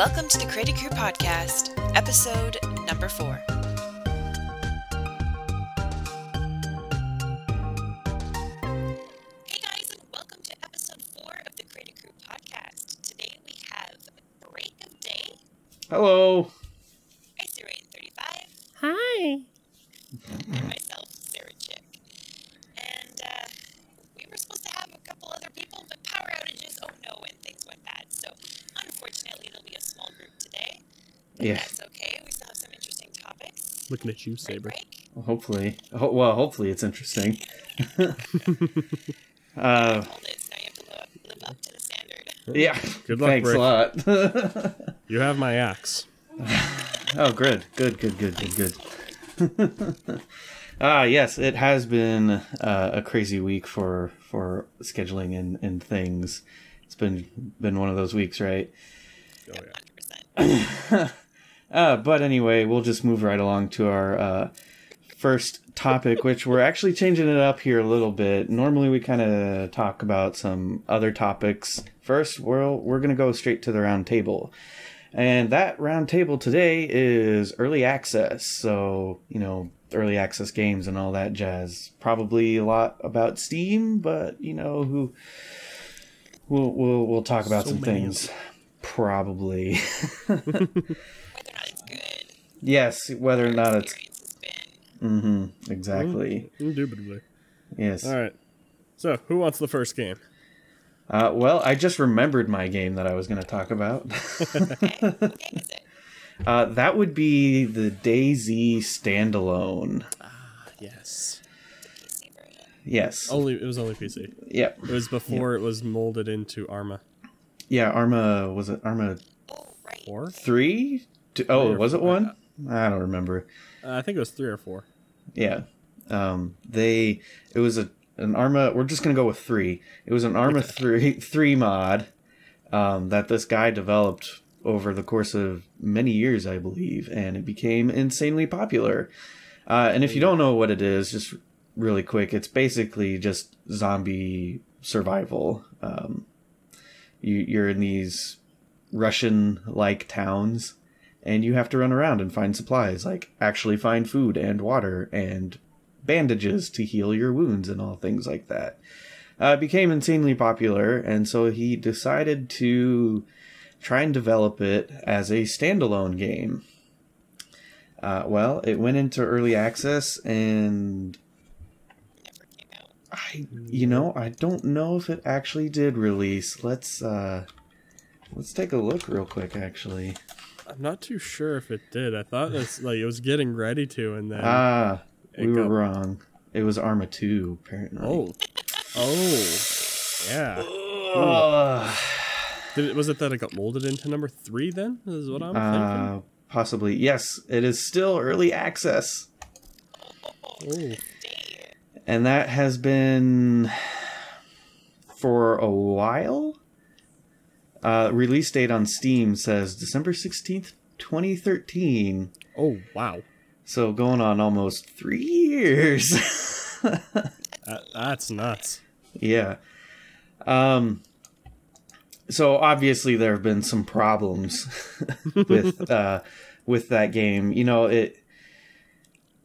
Welcome to the Creative Crew Podcast, episode number four. Hey guys, and welcome to episode four of the Creative Crew Podcast. Today we have Break of Day. Hello. Hi, Sarah 35 Hi. myself, Sarah Chick. And uh, we were supposed to have a couple other people, but power outages, oh no, and things went bad. So unfortunately, there'll be a small group today. But Yeah. That's okay. We still have some interesting topics. Looking at you, Saber. Well, hopefully, ho- well, hopefully it's interesting. uh, Hold it. Now you have to live up, live up to the standard. yeah. Good luck, Thanks Rick. a lot. You have my axe. oh, good, good, good, good, good, good. Ah, yes, it has been uh, a crazy week for for scheduling and, and things. It's been been one of those weeks, right? Oh yeah. 100%. Uh, but anyway, we'll just move right along to our uh, first topic, which we're actually changing it up here a little bit. Normally, we kind of talk about some other topics. First, we're we're gonna go straight to the round table, and that round table today is early access. So you know, early access games and all that jazz. Probably a lot about Steam, but you know who. We'll we'll we'll talk about So some things. Probably. Whether or not it's good. Yes, whether or not it's experience has been. Mm-hmm. Exactly. Indubitably. Yes. All right. So, who wants the first game? Uh, well, I just remembered my game that I was going to talk about. Okay. what game is it? uh, that would be the DayZ standalone. Ah, Yes. Yes. Only it was only PC. Yeah. It was before it was molded into Arma Yeah. Arma was it Arma Oh, right. four. three? Two, Three oh, or was it four. one? I don't remember. Uh, I think it was three or four. Yeah. Um, they it was a an Arma. We're just gonna go with three. It was an Arma three three mod um, that this guy developed over the course of many years, I believe, and it became insanely popular. Uh, and if you don't know what it is, just really quick, it's basically just zombie survival. Um, you, you're in these Russian-like towns, and you have to run around and find supplies, like actually find food and water and bandages to heal your wounds and all things like that. Uh, became insanely popular, and so he decided to try and develop it as a standalone game. Uh, well, it went into early access, and. I, you know, I don't know if it actually did release. Let's uh, let's take a look real quick. Actually, I'm not too sure if it did. I thought it's like it was getting ready to, and then ah, we were got- wrong. It was Arma two, apparently. oh, oh, yeah. Did it, was it that it got molded into number three? Then is what I'm thinking. Uh, possibly. Yes, it is still early access. Oh, And that has been for a while. Uh, release date on Steam says December 16th, 2013. oh, wow. So going on almost three years. That, that's nuts. yeah. Um, so obviously there have been some problems with uh, with that game. You know, it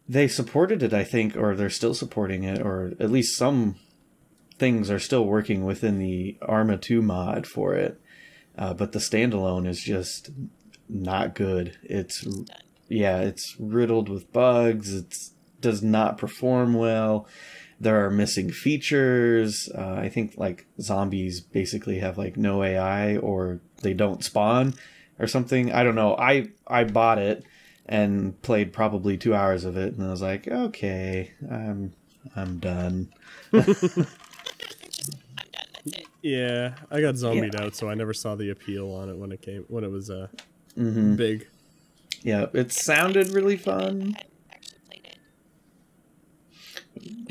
they supported it, I think, or they're still supporting it, or at least some things are still working within the Arma 2 mod for it. Uh, but the standalone is just not good. It's yeah, it's riddled with bugs. It does not perform well. There are missing features. Uh, I think like zombies basically have like no AI or they don't spawn or something. I don't know. I I bought it and played probably two hours of it, and I was like, okay, I'm I'm done. I'm done. That's it. Yeah, I got zombied out, so I never saw the appeal on it when it came when it was uh hmm big. Yeah, it sounded really fun. hadn't actually played it.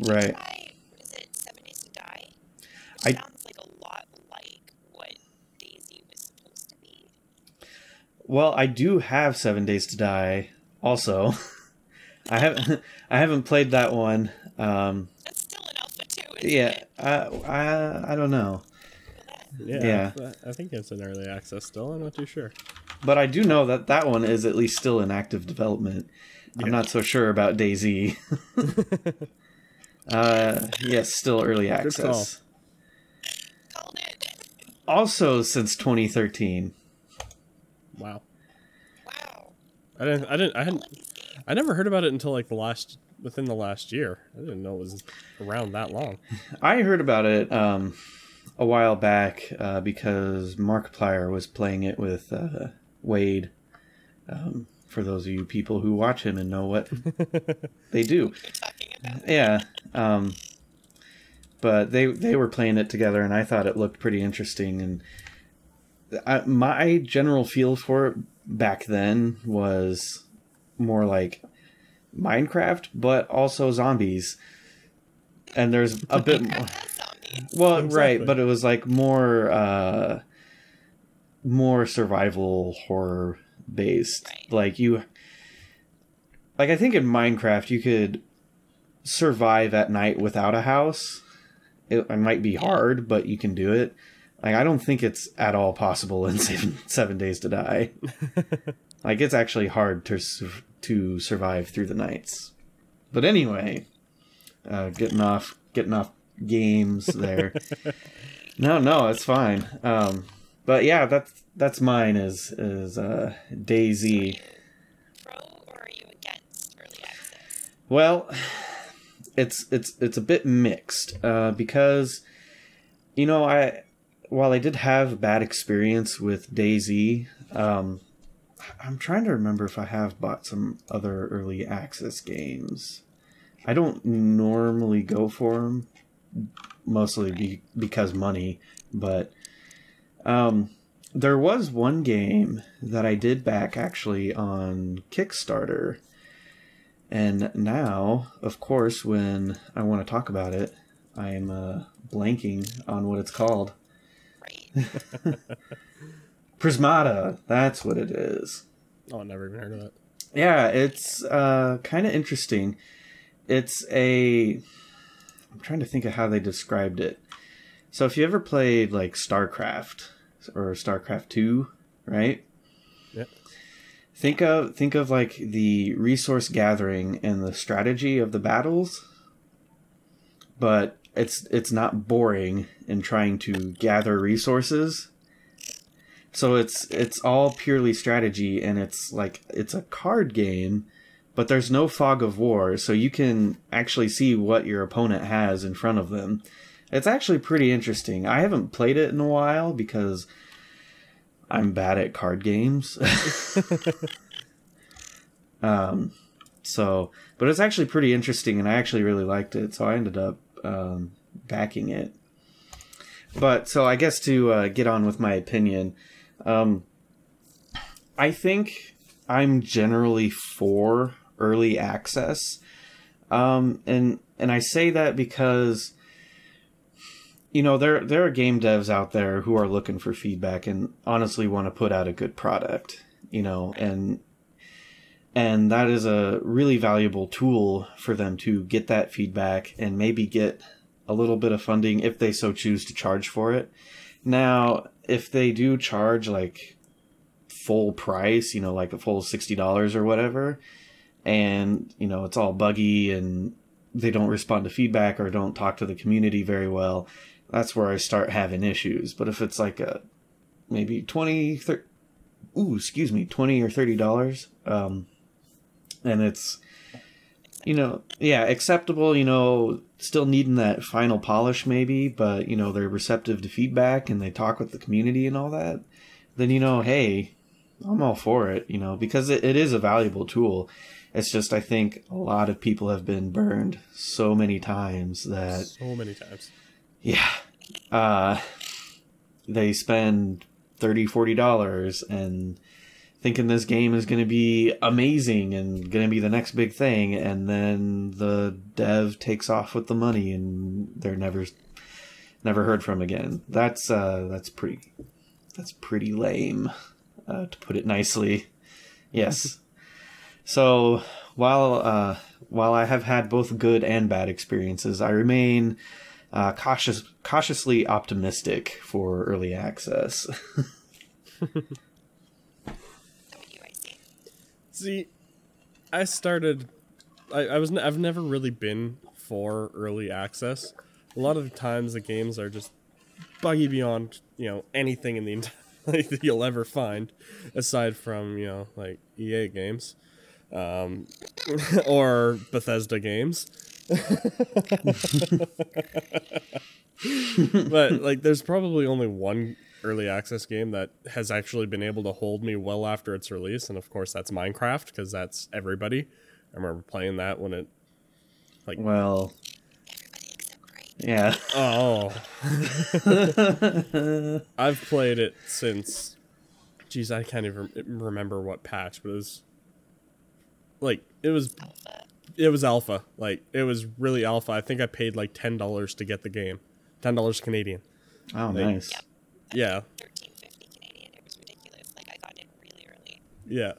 Right. Is it Seven Days to Die? I- sounds like a lot like what DayZ was supposed to be. Well, I do have Seven Days to Die. Also, I haven't I haven't played that one. Um, That's still an alpha too, isn't yeah. I, I I don't know. Yeah, Yeah. I- think it's in early access still. I'm not too sure. but I do know that that one is at least still in active development. I'm not so sure about DayZ. uh, yes, still early access. Also, since 2013. Wow. Wow. I didn't. I didn't. I hadn't. I never heard about it until like the last within the last year. I didn't know it was around that long. I heard about it um, a while back uh, because Markiplier was playing it with uh, Wade. Um, for those of you people who watch him and know what they do, You're talking about. yeah. Um, but they they were playing it together, and I thought it looked pretty interesting. And I, my general feel for it back then was more like Minecraft, but also zombies. And there's a bit more. Minecraft has zombies. Well, Exactly. right, but it was like more uh more survival horror based. Right. Like you like I think in Minecraft you could survive at night without a house. It, it might be hard, but you can do it. Like I don't think it's at all possible in seven, seven days to die. like it's actually hard to sur- to survive through the nights. But anyway, uh, getting off getting off games there. no, no, it's fine. Um, but yeah, that's that's mine. Is is uh, DayZ. Pro or are you against early access? Well, it's it's it's a bit mixed uh, because you know I while I did have bad experience with DayZ, um, I'm trying to remember if I have bought some other early access games. I don't normally go for them, mostly be, because money, but um, there was one game that I did back actually on Kickstarter. And now, of course, when I want to talk about it, I'm uh, blanking on what it's called. Prismata, that's what it is. Oh, I never even heard of that. Yeah, it's uh, kind of interesting. It's a. I'm trying to think of how they described it. So, if you ever played like StarCraft or StarCraft Two, right? Yep. Think of think of like the resource gathering and the strategy of the battles, but it's it's not boring in trying to gather resources. So it's it's all purely strategy and it's like it's a card game, but there's no fog of war, so you can actually see what your opponent has in front of them. It's actually pretty interesting. I haven't played it in a while because I'm bad at card games. um so but it's actually pretty interesting and I actually really liked it, so I ended up um backing it. But so I guess to uh, get on with my opinion, um, I think I'm generally for early access, um, and and I say that because you know there there are game devs out there who are looking for feedback and honestly want to put out a good product, you know, and and that is a really valuable tool for them to get that feedback and maybe get a little bit of funding if they so choose to charge for it. Now, if they do charge like full price, you know, like a full $60 or whatever, and, you know, it's all buggy and they don't respond to feedback or don't talk to the community very well, that's where I start having issues. But if it's like a maybe 20 30, ooh, excuse me, 20 or $30, um and it's you know, yeah, acceptable, you know, still needing that final polish maybe, but you know, they're receptive to feedback and they talk with the community and all that, then you know, hey, I'm all for it, you know, because it, it is a valuable tool. It's just I think a lot of people have been burned so many times that So many times. yeah. Uh they spend 30 40 dollars and thinking this game is going to be amazing and going to be the next big thing and then the dev takes off with the money and they're never never heard from again. That's uh that's pretty that's pretty lame uh, to put it nicely. Yes. So while uh while i have had both good and bad experiences i remain uh, cautious, cautiously optimistic for early access. See, I started. I, I was. n- I've never really been for early access. A lot of the times, the games are just buggy beyond you know anything in the entire that you'll ever find, aside from you know like EA games, um, or Bethesda games. but like, there's probably only one early access game that has actually been able to hold me well after its release, and of course that's Minecraft because that's everybody. I remember playing that when it. Like well, Everybody except Craig. yeah. Oh, I've played it since. Geez, I can't even remember what patch, but it was like it was Alpha. it was alpha. Like it was really alpha. I think I paid like ten dollars to get the game, ten dollars Canadian. Oh, Like- nice. Yep. Yeah, Thirteen fifty Canadian. It was ridiculous. Like I got in really early. yeah.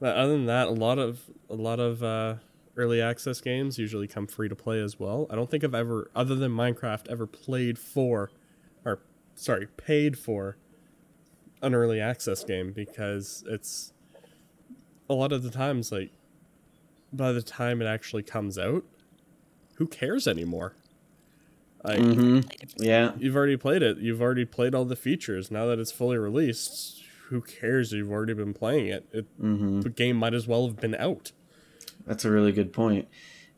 But other than that, a lot of a lot of uh, early access games usually come free to play as well. I don't think I've ever, other than Minecraft, ever played for, or sorry, paid for an early access game because it's a lot of the times like by the time it actually comes out, who cares anymore? Like hmm Played it for Yeah. you've already played it. You've already played all the features. Now that it's fully released, who cares? You've already been playing it. it hmm The game might as well have been out. That's a really good point.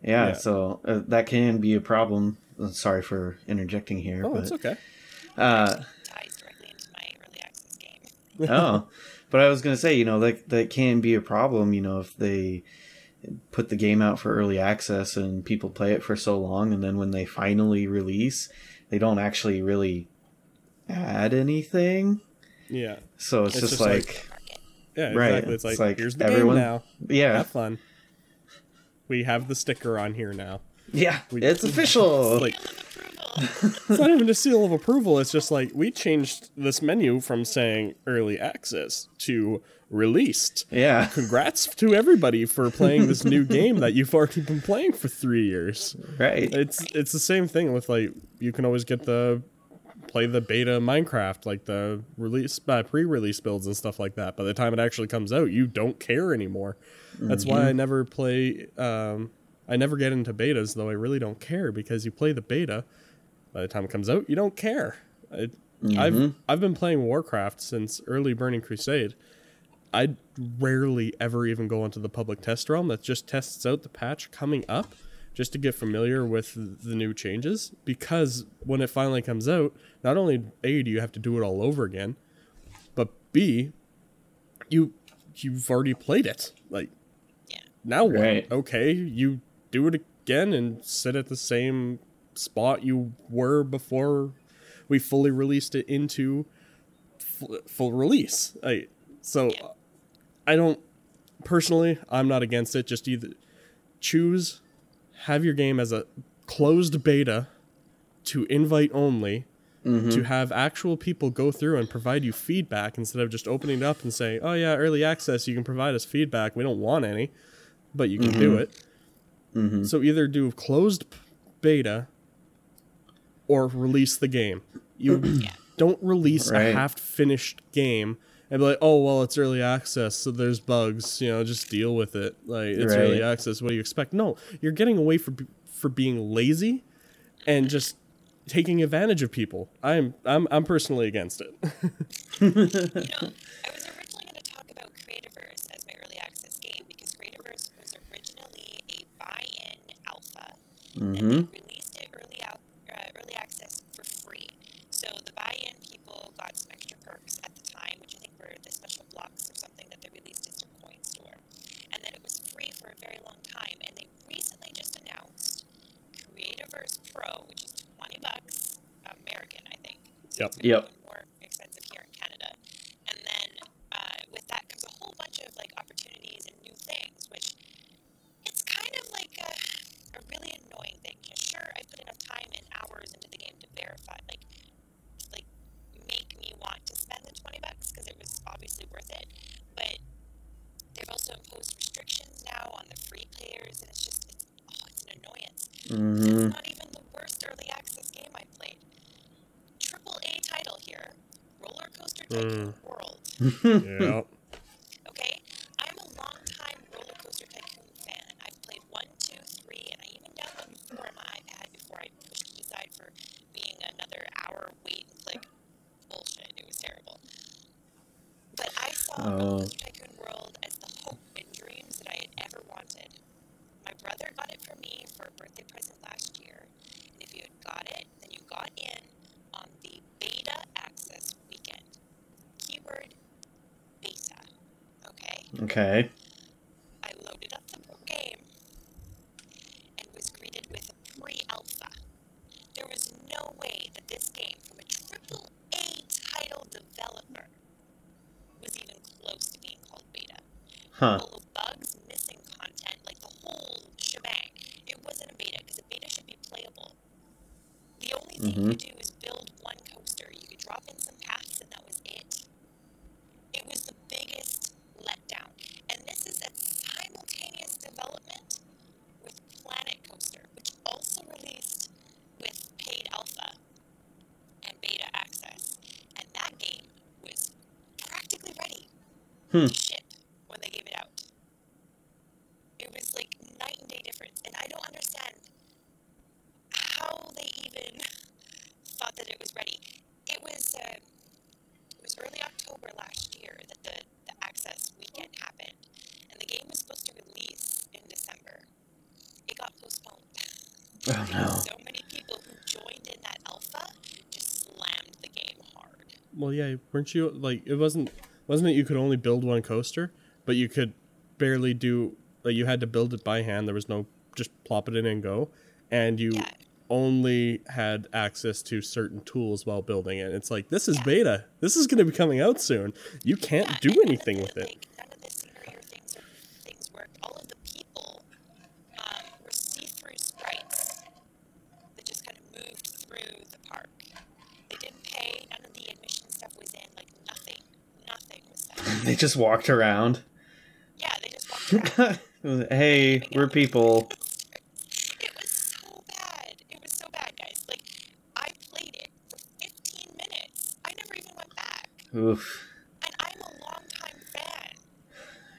Yeah. Yeah. So uh, that can be a problem. Uh, Sorry for interjecting here, Oh, but it's okay. uh, directly into my early access game. oh, but I was gonna say, you know, that that can be a problem. You know, if they put the game out for early access and people play it for so long, and then when they finally release, they don't actually really add anything. Yeah. So it's, It's just, just like- like, Yeah, Right, exactly. It's it's like, like here's the everyone- game now. yeah, Have fun. We have the sticker on here now. yeah, We- it's official. Like of approval. it's not even a seal of approval. It's just like we changed this menu from saying early access to released. yeah, Congrats to everybody for playing this new game that you've already been playing for three years. right. It's it's the same thing with like you can always get the play the beta Minecraft like the release uh, pre-release builds and stuff like that. By the time it actually comes out, you don't care anymore. That's why I never play. Um, I never get into betas, though I really don't care because you play the beta. By the time it comes out, you don't care. I, I've I've been playing Warcraft since early Burning Crusade. I rarely ever even go onto the public test realm that just tests out the patch coming up just to get familiar with the new changes because when it finally comes out, not only A do you have to do it all over again, but B you you've already played it. Like Yeah. now what? Right. Okay, you do it again and sit at the same spot you were before we fully released it into full, full release. I so Yeah. I don't personally. I'm not against it. Just either choose have your game as a closed beta to invite only to have actual people go through and provide you feedback instead of just opening it up and saying, "Oh yeah, early access, you can provide us feedback. We don't want any, but you can do it." Mhm. So either do closed beta or release the game. You don't release a half finished game and be like, "Oh well, it's early access, so there's bugs. You know, just deal with it. Like it's early access. What do you expect?" No, you're getting away for for being lazy and just taking advantage of people. I'm I'm I'm personally against it. You know, I was originally going to talk about Creativerse as my early access game because Creativerse was originally a buy-in alpha, and hmm they released it early out, uh, early access for free. So the buy-in people got some extra perks at the time, which I think were the special blocks or something that they released as their coin store, and then it was free for a very long time. And they recently just announced Creativerse Pro, which is twenty bucks American, I think. So Yep. it's gonna be Yep. even More expensive here in Canada, and then uh, with that comes a whole bunch of like opportunities and new things, which it's kind of like a, a really annoying thing. Yeah, sure, I put enough time and hours into the game to verify, like, like make me want to spend the twenty bucks because it was obviously worth it. But they've also imposed restrictions now on the free players, and it's just it's, oh, it's an annoyance. hmm It's not even the worst early access game I played. Triple A title here, Roller Coaster Tycoon World. yeah. Okay, I'm a long time Okay. I loaded up the game and was greeted with a pre-alpha. There was no way that this game from a triple A title developer was even close to being called beta. Huh. Full of bugs, missing content, like the whole shebang. It wasn't a beta because a beta should be playable. The only thing you Mhm. could do is build one coaster. You could drop in some paths and that was it. It was the biggest letdown. And this is a simultaneous development with Planet Coaster, which also released with paid alpha and beta access. And that game was practically ready Hmm. to ship when they gave it out. It was like night and day difference. And I don't understand how they even thought that it was ready. It was uh, it was early October last year that the, the access weekend happened, and the game was supposed to release in December. It got postponed. Oh no. So many people who joined in that alpha just slammed the game hard. Weren't you like it wasn't wasn't it you could only build one coaster, but you could barely do like you had to build it by hand. There was no just plop it in and go, and you Yeah. only had access to certain tools while building it. It's like this is beta. This is going to be coming out soon. You can't Yeah, do and none of anything with it. Like, none of the scenery or things or things worked. All of the people um, were see-through sprites that just kind of moved through the park. They didn't pay. None of the admission stuff was in. Like nothing. Nothing was done. They just walked around. yeah, they just walked around. hey, we're people. It was so bad. It was so bad, guys. Like I played it for 15 minutes. I never even went back. Oof. And I'm a longtime fan.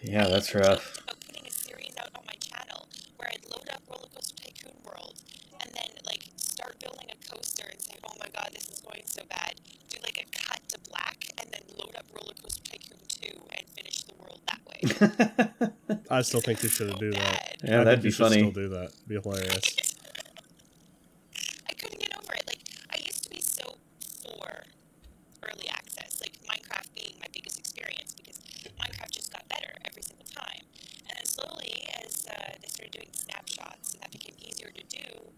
Yeah, that's rough. Putting a series out on my channel where I'd load up Roller Coaster Tycoon World and then like start building a coaster and say, "Oh my God, this is going so bad." Do like a cut to black and then load up Roller Coaster Tycoon 2 and finish the world that way. I still think you should do that. yeah, I that'd think be you should funny. Still do that. Be hilarious. I couldn't get over it. Like I used to be so for early access, like Minecraft being my biggest experience because Minecraft just got better every single time. And then slowly, as uh, they started doing snapshots and that became easier to do,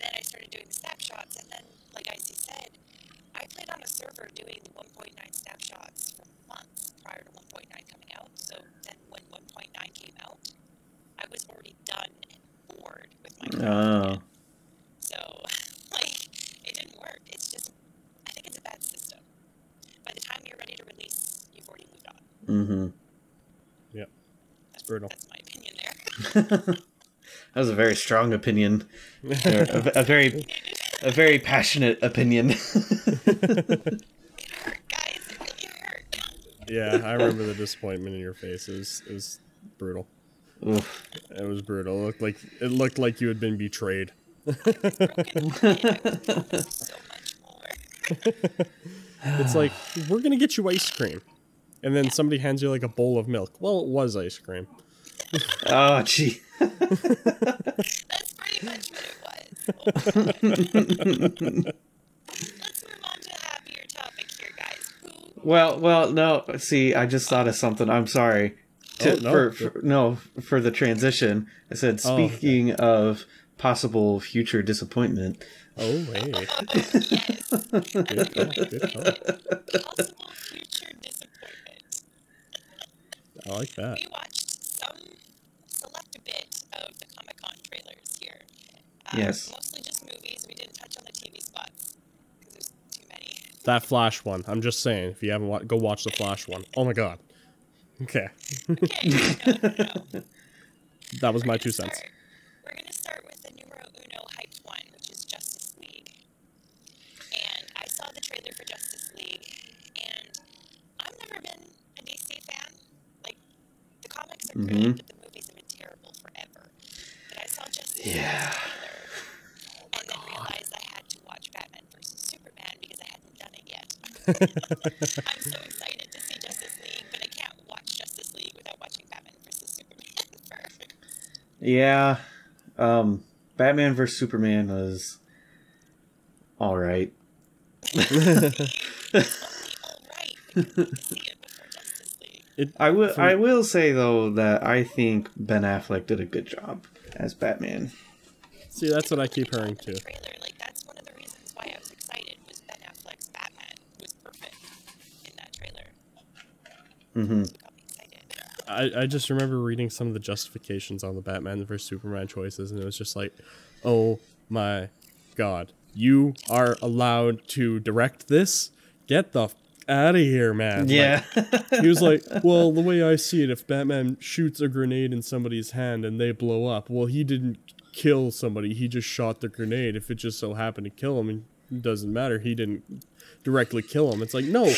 then I started doing the snapshots. And then, like Icy said, I played on a server doing the 1.9 snapshots for months prior to 1.9 coming out. So then when 1.9 came out, I was already done and bored with Minecraft. Oh. again. So, like, it didn't work. It's just, I think it's a bad system. By the time you're ready to release, you've already moved on. Mm-hmm. That's, brutal. That's my opinion there. that was a very strong opinion. A, a very, a very passionate opinion. It hurt, guys. It really hurt. yeah, I remember the disappointment in your face. It was, it was brutal. Oof. It was brutal. It looked like it looked like you had been betrayed. Broken hearted. I was hoping so much more. It's like we're gonna get you ice cream, and then somebody hands you like a bowl of milk. Well, it was ice cream. Oh, gee. That's pretty much what it was. Let's move on to a happier topic here, guys. Who Well, well, no. See, I just thought of something. I'm sorry. Oh, to, Oh, no. For, for no for the transition. I said Oh, okay. speaking of possible future disappointment. Oh wait, yes, good call, good call. possible future disappointment. I like that. We watched Uh, Yes. Mostly just movies. We didn't touch on the TV spots because there's too many. That Flash one. I'm just saying, if you haven't watched, go watch the Flash one. Oh my god. Okay, Okay, no, no, no. that was We're my gonna two cents. start- We're going to start with the numero uno hyped one, which is Justice League. And I saw the trailer for Justice League, and I've never been a DC fan. Like, the comics are Mhm. great, but the movies have been terrible forever. But I saw Justice Yeah. League trailer, and then realized I had to watch Batman versus Superman because I hadn't done it yet. I'm so excited to see Justice League, but I can't watch Justice League without watching Batman versus Superman first. Yeah. Um, Batman vs Superman was all right. Only all right. We couldn't see it before Justice League. it I will. from- I will say though that I think Ben Affleck did a good job as Batman. see that's what I keep hearing too. trailer, like that's one of the reasons why I was excited was Ben Affleck's Batman was perfect in that trailer. hmm It got me excited. I, I just remember reading some of the justifications on the Batman versus Superman choices, and it was just like, oh my god, you are allowed to direct this? Get the f- out of here, man. Like, Yeah. he was like, well, the way I see it, if Batman shoots a grenade in somebody's hand and they blow up, well, he didn't kill somebody. He just shot the grenade. If it just so happened to kill him, it doesn't matter. He didn't directly kill him. It's like, no,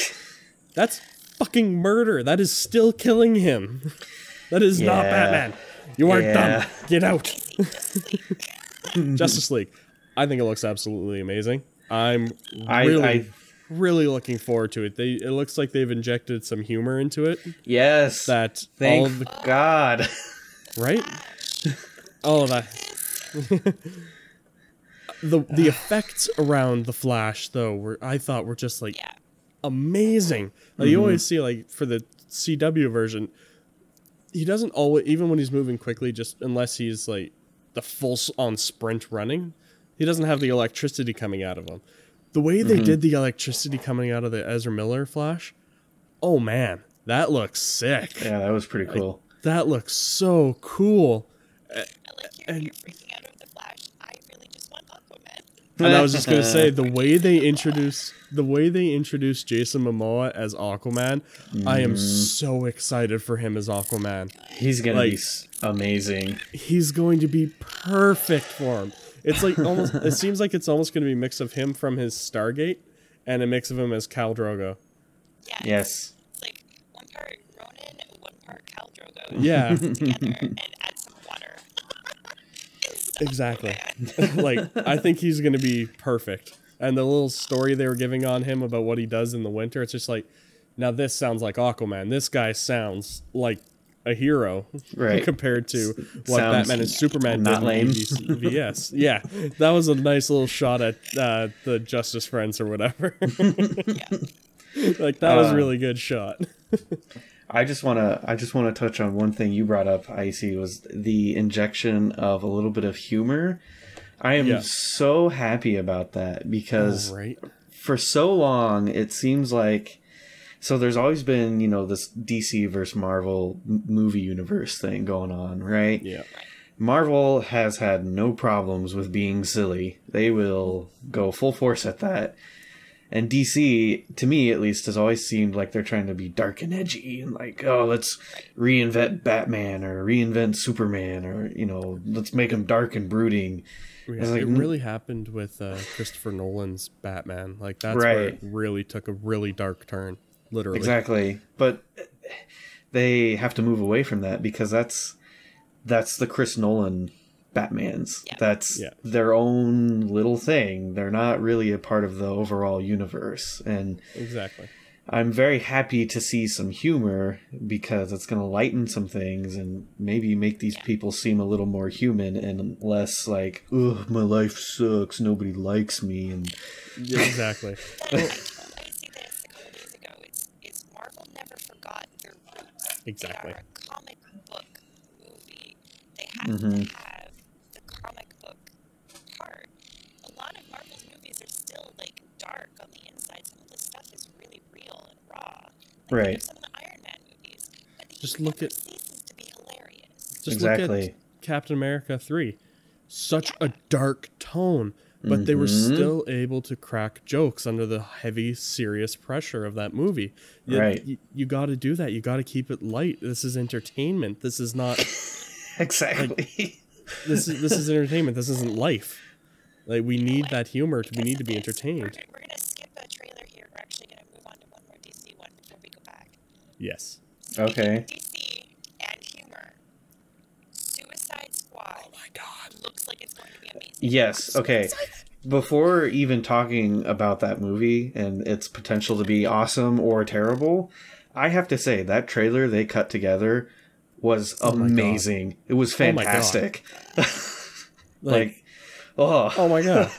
that's fucking murder. That is still killing him. That is not Batman. You are Yeah. dumb. Get out. Justice League. I think it looks absolutely amazing. I'm I- really, I- really looking forward to it. They it looks like they've injected some humor into it. yes. That Thank of the God. right, all of that. the the effects around the Flash though were I thought were just like Yeah. Amazing. Like you always see like for the CW version, he doesn't always even when he's moving quickly, just unless he's like the full on sprint running, he doesn't have the electricity coming out of him. The way they mm-hmm. did the electricity coming out of the Ezra Miller Flash, oh man, that looks sick. Yeah, that was pretty cool. That looks so cool. I like you're, And- you're freaking out over the Flash. I really just want Aquaman. And I was just gonna say the way they introduce the way they introduce Jason Momoa as Aquaman, I am mm. so excited for him as Aquaman. He's gonna be like- s- amazing. He's going to be perfect for him. It's like almost it seems like it's almost gonna be a mix of him from his Stargate and a mix of him as Khal Drogo. Yeah. Yes. Like one part Ronon, and one part Khal Drogo. Yeah, Together and add some water. Exactly. like I think he's gonna be perfect. And the little story they were giving on him about what he does in the winter, it's just like, now this sounds like Aquaman. This guy sounds like a hero, Right. compared to what Sounds Batman and Superman not did lame. in. Yeah, that was a nice little shot at uh, the Justice Friends or whatever. like that was a Uh, really good shot. I just wanna I just wanna touch on one thing you brought up, Icy, was the injection of a little bit of humor. I am Yeah. so happy about that because right. for so long it seems like so there's always been you know this dc versus marvel movie universe thing going on right Yeah. marvel has had no problems with being silly they will go full force at that and dc to me at least has always seemed like they're trying to be dark and edgy and like oh let's reinvent batman or reinvent superman or you know let's make him dark and brooding Yeah, It's like- it really happened with uh, Christopher Nolan's Batman. Like that's where it really took a really dark turn. Literally. Exactly. But they have to move away from that because that's that's the Chris Nolan Batmans. Yeah. That's Yeah. their own little thing. They're not really a part of the overall universe. And Exactly. I'm very happy to see some humor because it's going to lighten some things and maybe make these people seem a little more human and less like, ugh, my life sucks. Nobody likes me. And Yeah, exactly. I told Icy this a couple days ago. It's, it's Marvel never forgot their roots. Exactly. They are a comic book movie. They have Mhm. to have the comic book part. A lot of Marvel's movies are still like dark on the inside. Some of the stuff is really real and raw. Like, think of Right. Some of the Iron Man movies. But Just look at- ceases to be hilarious. Just look at Captain America 3. Such a dark tone, but they were Mhm. still able to crack jokes under the heavy, serious pressure of that movie. You, Right. You, you got to do that. You got to keep it light. This is entertainment. This is not. exactly. this is this is entertainment. This isn't life. Like we need that humor. To, we need to be entertained. We're, we're going to skip a trailer here. We're actually going to move on to one more DC one before we go back. Yes. okay. DC and humor. Suicide Squad. Oh my god. Looks like it's going to be amazing. Yes. Okay. Before even talking about that movie and its potential to be awesome or terrible, I have to say that trailer they cut together was Oh amazing. It was Oh fantastic. Like, like, oh, oh my god.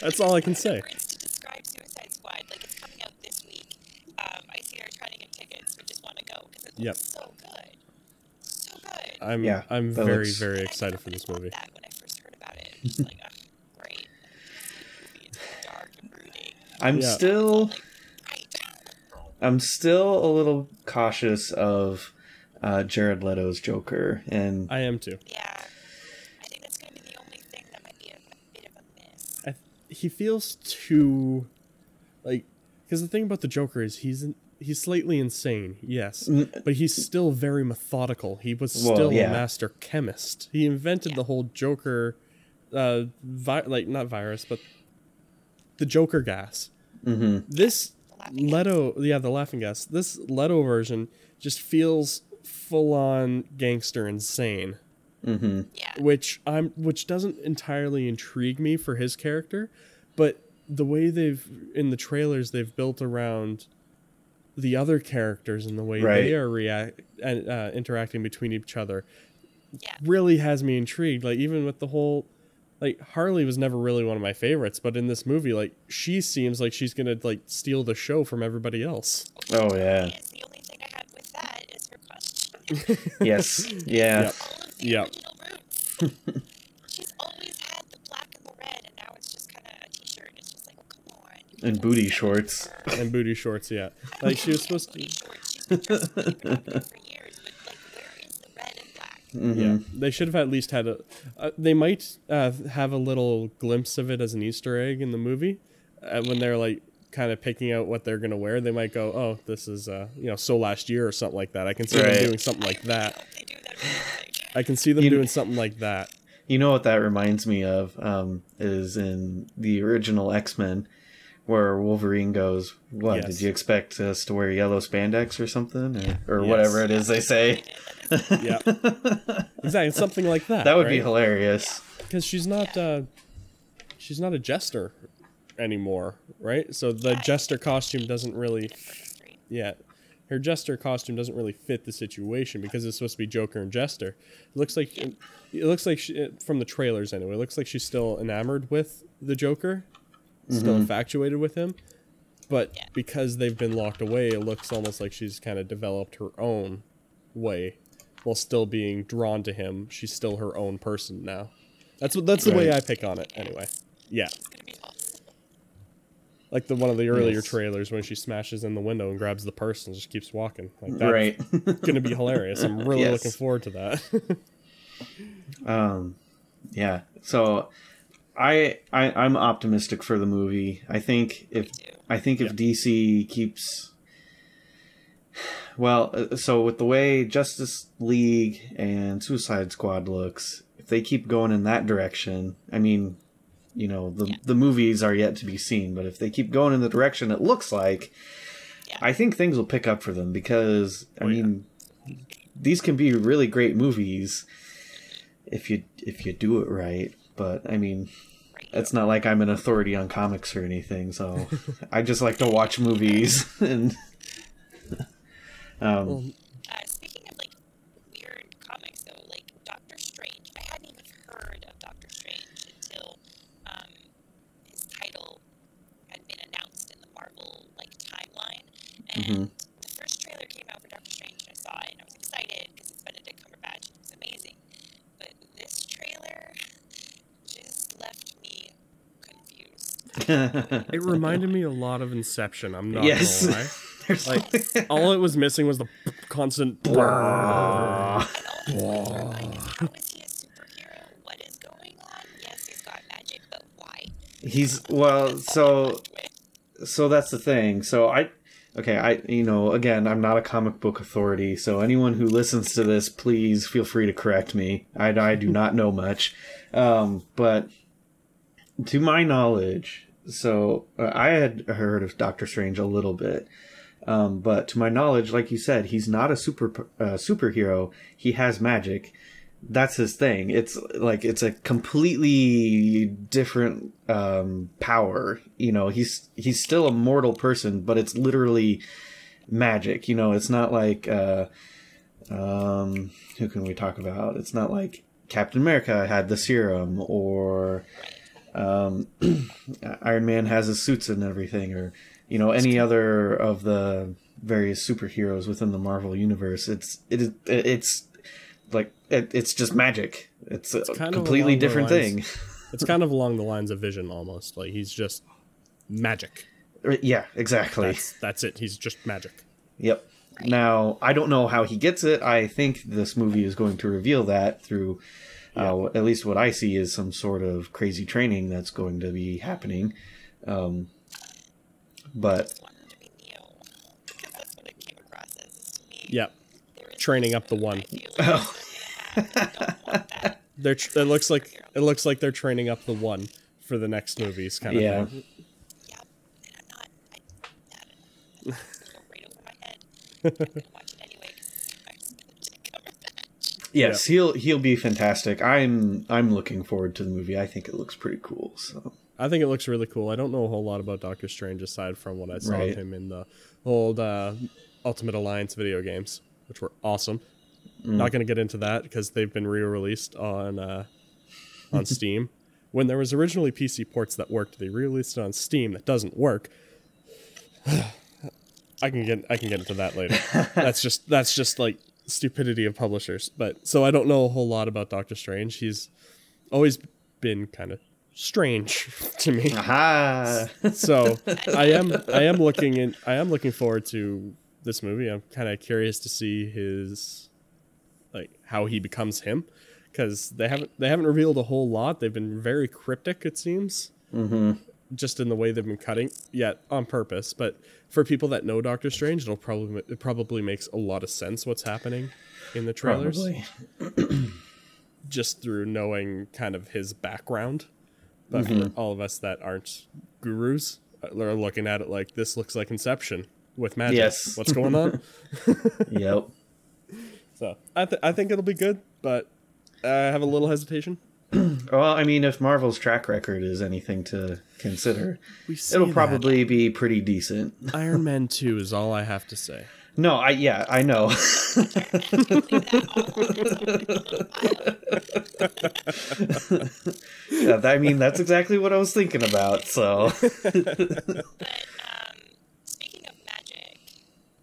That's all I can say. Words to describe Suicide Squad. Like it's coming out this week. Um, I see they're trying to get tickets, which is Yep. So good. So good. I'm Yeah, I'm very looks- very excited for really this thought movie. That when I first heard about it, it was like, oh, great. It's dark and brooding. I'm Yeah. still I'm still a little cautious of uh, Jared Leto's Joker, and I am too. Yeah. I think that's going to be the only thing that might be a, a bit of a miss. I, he feels too like because the thing about the Joker is he's in, he's slightly insane, yes, but he's still very methodical. He was Well, still yeah. a master chemist. He invented the whole Joker, uh, vi- like not virus, but the Joker gas. hmm This Leto, yeah, the laughing gas. This Leto version just feels full on gangster insane hmm Yeah. which I'm which doesn't entirely intrigue me for his character, but the way they've in the trailers they've built around the other characters and the way Right. they are react and uh, interacting between each other Yeah. really has me intrigued. Like even with the whole like Harley was never really one of my favorites, but in this movie, like she seems like she's gonna like steal the show from everybody else. Oh yeah, the only thing I have with that is her costume. yes, yeah. Yep. All of the Yep. And booty shorts. And booty shorts, yeah. Like she was supposed to shorts. She's been dressing like a cop for years, but like, where is the red and black? hmm Yeah, they should have at least had a. Uh, they might uh, have a little glimpse of it as an Easter egg in the movie uh, when they're like kind of picking out what they're gonna wear. They might go, "Oh, this is uh, you know, so last year or something like that." I can see Right. them doing something like that. hope they do that really quick. I can see them You- doing something like that. You know what that reminds me of? Um, is in the original X Men, where Wolverine goes, "What Yes. did you expect us to wear yellow spandex or something, or, or Yes. whatever it is they say?" Yeah, exactly, something like that. That would be hilarious. because she's not uh, she's not a jester anymore, right? So the jester costume doesn't really Yeah. Her jester costume doesn't really fit the situation because it's supposed to be Joker and Jester. It looks like it looks like she, from the trailers anyway. It looks like she's still enamored with the Joker, still infatuated with him. But Yeah. because they've been locked away, it looks almost like she's kind of developed her own way while still being drawn to him. She's still her own person now. That's what that's the way I pick on it anyway. Yeah. It's gonna be awesome. Like the one of the earlier Yes. trailers when she smashes in the window and grabs the purse and just keeps walking. Like that's right. gonna be hilarious. I'm really Yes. looking forward to that. Um, yeah. So, I, I I'm optimistic for the movie. I think if. I think if DC keeps well, uh, so with the way Justice League and Suicide Squad looks, if they keep going in that direction, I mean, you know, the Yeah. the movies are yet to be seen, but if they keep going in the direction it looks like, Yeah. I think things will pick up for them because I Oh, yeah. mean, these can be really great movies if you if you do it right. But I mean, it's not like I'm an authority on comics or anything, so I just like to watch movies and. Um, well, Uh, speaking of like weird comics, though, like Doctor Strange, I hadn't even heard of Doctor Strange until um, his title had been announced in the Marvel like timeline. And Mhm. the first trailer came out for Doctor Strange, and I saw it, and I was excited because it's Benedict Cumberbatch, and it's amazing. But this trailer just left me confused. It reminded me a lot of Inception. I'm not yes. gonna lie. Like all it was missing was the constant. But why? He's well, so so that's the thing. So I okay, I you know, again, I'm not a comic book authority, so anyone who listens to this, please feel free to correct me. I I do not know much. Um, but to my knowledge, so uh, I had heard of Doctor Strange a little bit. Um, but to my knowledge, like you said, he's not a super uh, superhero. He has magic. That's his thing. It's like it's a completely different um, power. You know, he's he's still a mortal person, but it's literally magic. You know, it's not like uh, um, who can we talk about? It's not like Captain America had the serum or um, Iron Man has his suits and everything, or you know any other of the various superheroes within the Marvel universe. It's it is it's like it, it's just magic. It's, a kind completely different lines- thing. It's kind of along the lines of Vision almost. Like he's just magic. yeah, exactly. That's that's it. He's just magic. Yep. Now, I don't know how he gets it. I think this movie is going to reveal that through, uh, at least what I see is some sort of crazy training that's going to be happening. Um, but wondering, you know, because that's what it came across as to me. Yep. Training up the one. I feel like Oh. I don't want that. They're tr- it looks like it looks like they're training up the one for the next movies kind of Yeah. thing. Yep. And I'm not. I, I don't know. Right over my head. I'm gonna watch it anyway. 'cause I'm just gonna take Yes, he'll he'll be fantastic. I'm I'm looking forward to the movie. I think it looks pretty cool. So I think it looks really cool. I don't know a whole lot about Doctor Strange aside from what I saw Right. of him in the old uh, Ultimate Alliance video games, which were awesome. Not going to get into that because they've been re-released on uh, on Steam. When there was originally PC ports that worked, they re-released it on Steam that doesn't work. I can get I can get into that later. that's just that's just like stupidity of publishers. But so I don't know a whole lot about Doctor Strange. He's always been kind of strange to me. aha. So I am I am looking in I am looking forward to this movie. I'm kind of curious to see his like how he becomes him because they haven't they haven't revealed a whole lot. They've been very cryptic it seems. Mm-hmm. Just in the way they've been cutting, yet on purpose. But for people that know Doctor Strange, it'll probably it probably makes a lot of sense what's happening in the trailers just through knowing kind of his background. But Mm-hmm. for all of us that aren't gurus, uh, are looking at it like this looks like Inception with magic. Yes. What's going on? Yep. so I, th- I think it'll be good, but I have a little hesitation. Well, I mean, if Marvel's track record is anything to consider, it'll that. probably be pretty decent. Iron Man 2 is all I have to say. No, I yeah, I know. yeah, I mean that's exactly what I was thinking about. So But um, speaking of magic,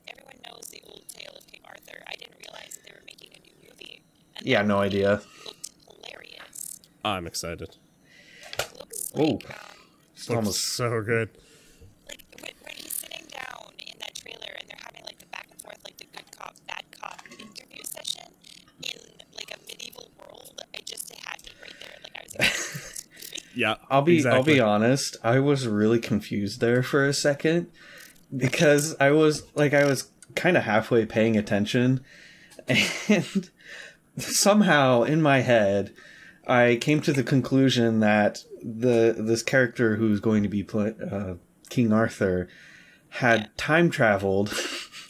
everyone knows the old tale of King Arthur. I didn't realize they were making a new movie. And yeah, no idea. It looked hilarious. I'm excited. It looks Oh. like, um, It's almost so good. like when, when he's sitting down in that trailer and they're having like the back and forth, like the good cop, bad cop interview session in like a medieval world. I just had me right there. Like I was. Like, Yeah. I'll be I'll be honest. I was really confused there for a second because I was like I was kind of halfway paying attention and somehow in my head I came to the conclusion that the this character who's going to be play, uh, King Arthur had time traveled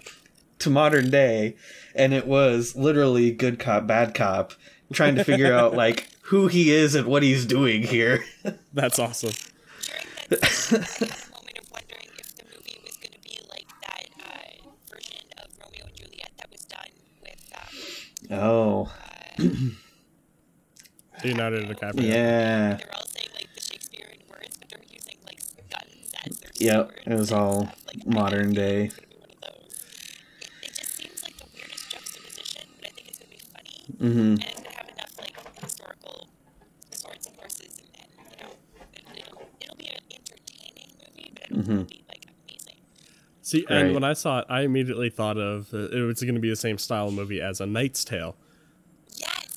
to modern day and it was literally good cop bad cop trying to figure out like who he is and what he's doing here. That's awesome. during that scene, I had a moment of wondering if the movie was going to be like that uh, version of Romeo and Juliet that was done with. Um, Oh, Leonardo DiCaprio. yeah. they're all saying like the Shakespearean words, but they're using like guns as their Yep, swords it was all stuff. Like, modern day. think it's gonna be one of those. It, it just seems like the weirdest juxtaposition, but I think it's gonna be funny, hmm and it's gonna have enough like historical swords and horses, and, and you know, it, it'll it'll be an entertaining movie, but I don't think it'll be like amazing. See, and Right. when I saw it, I immediately thought of uh, it was going to be the same style of movie as A Knight's Tale.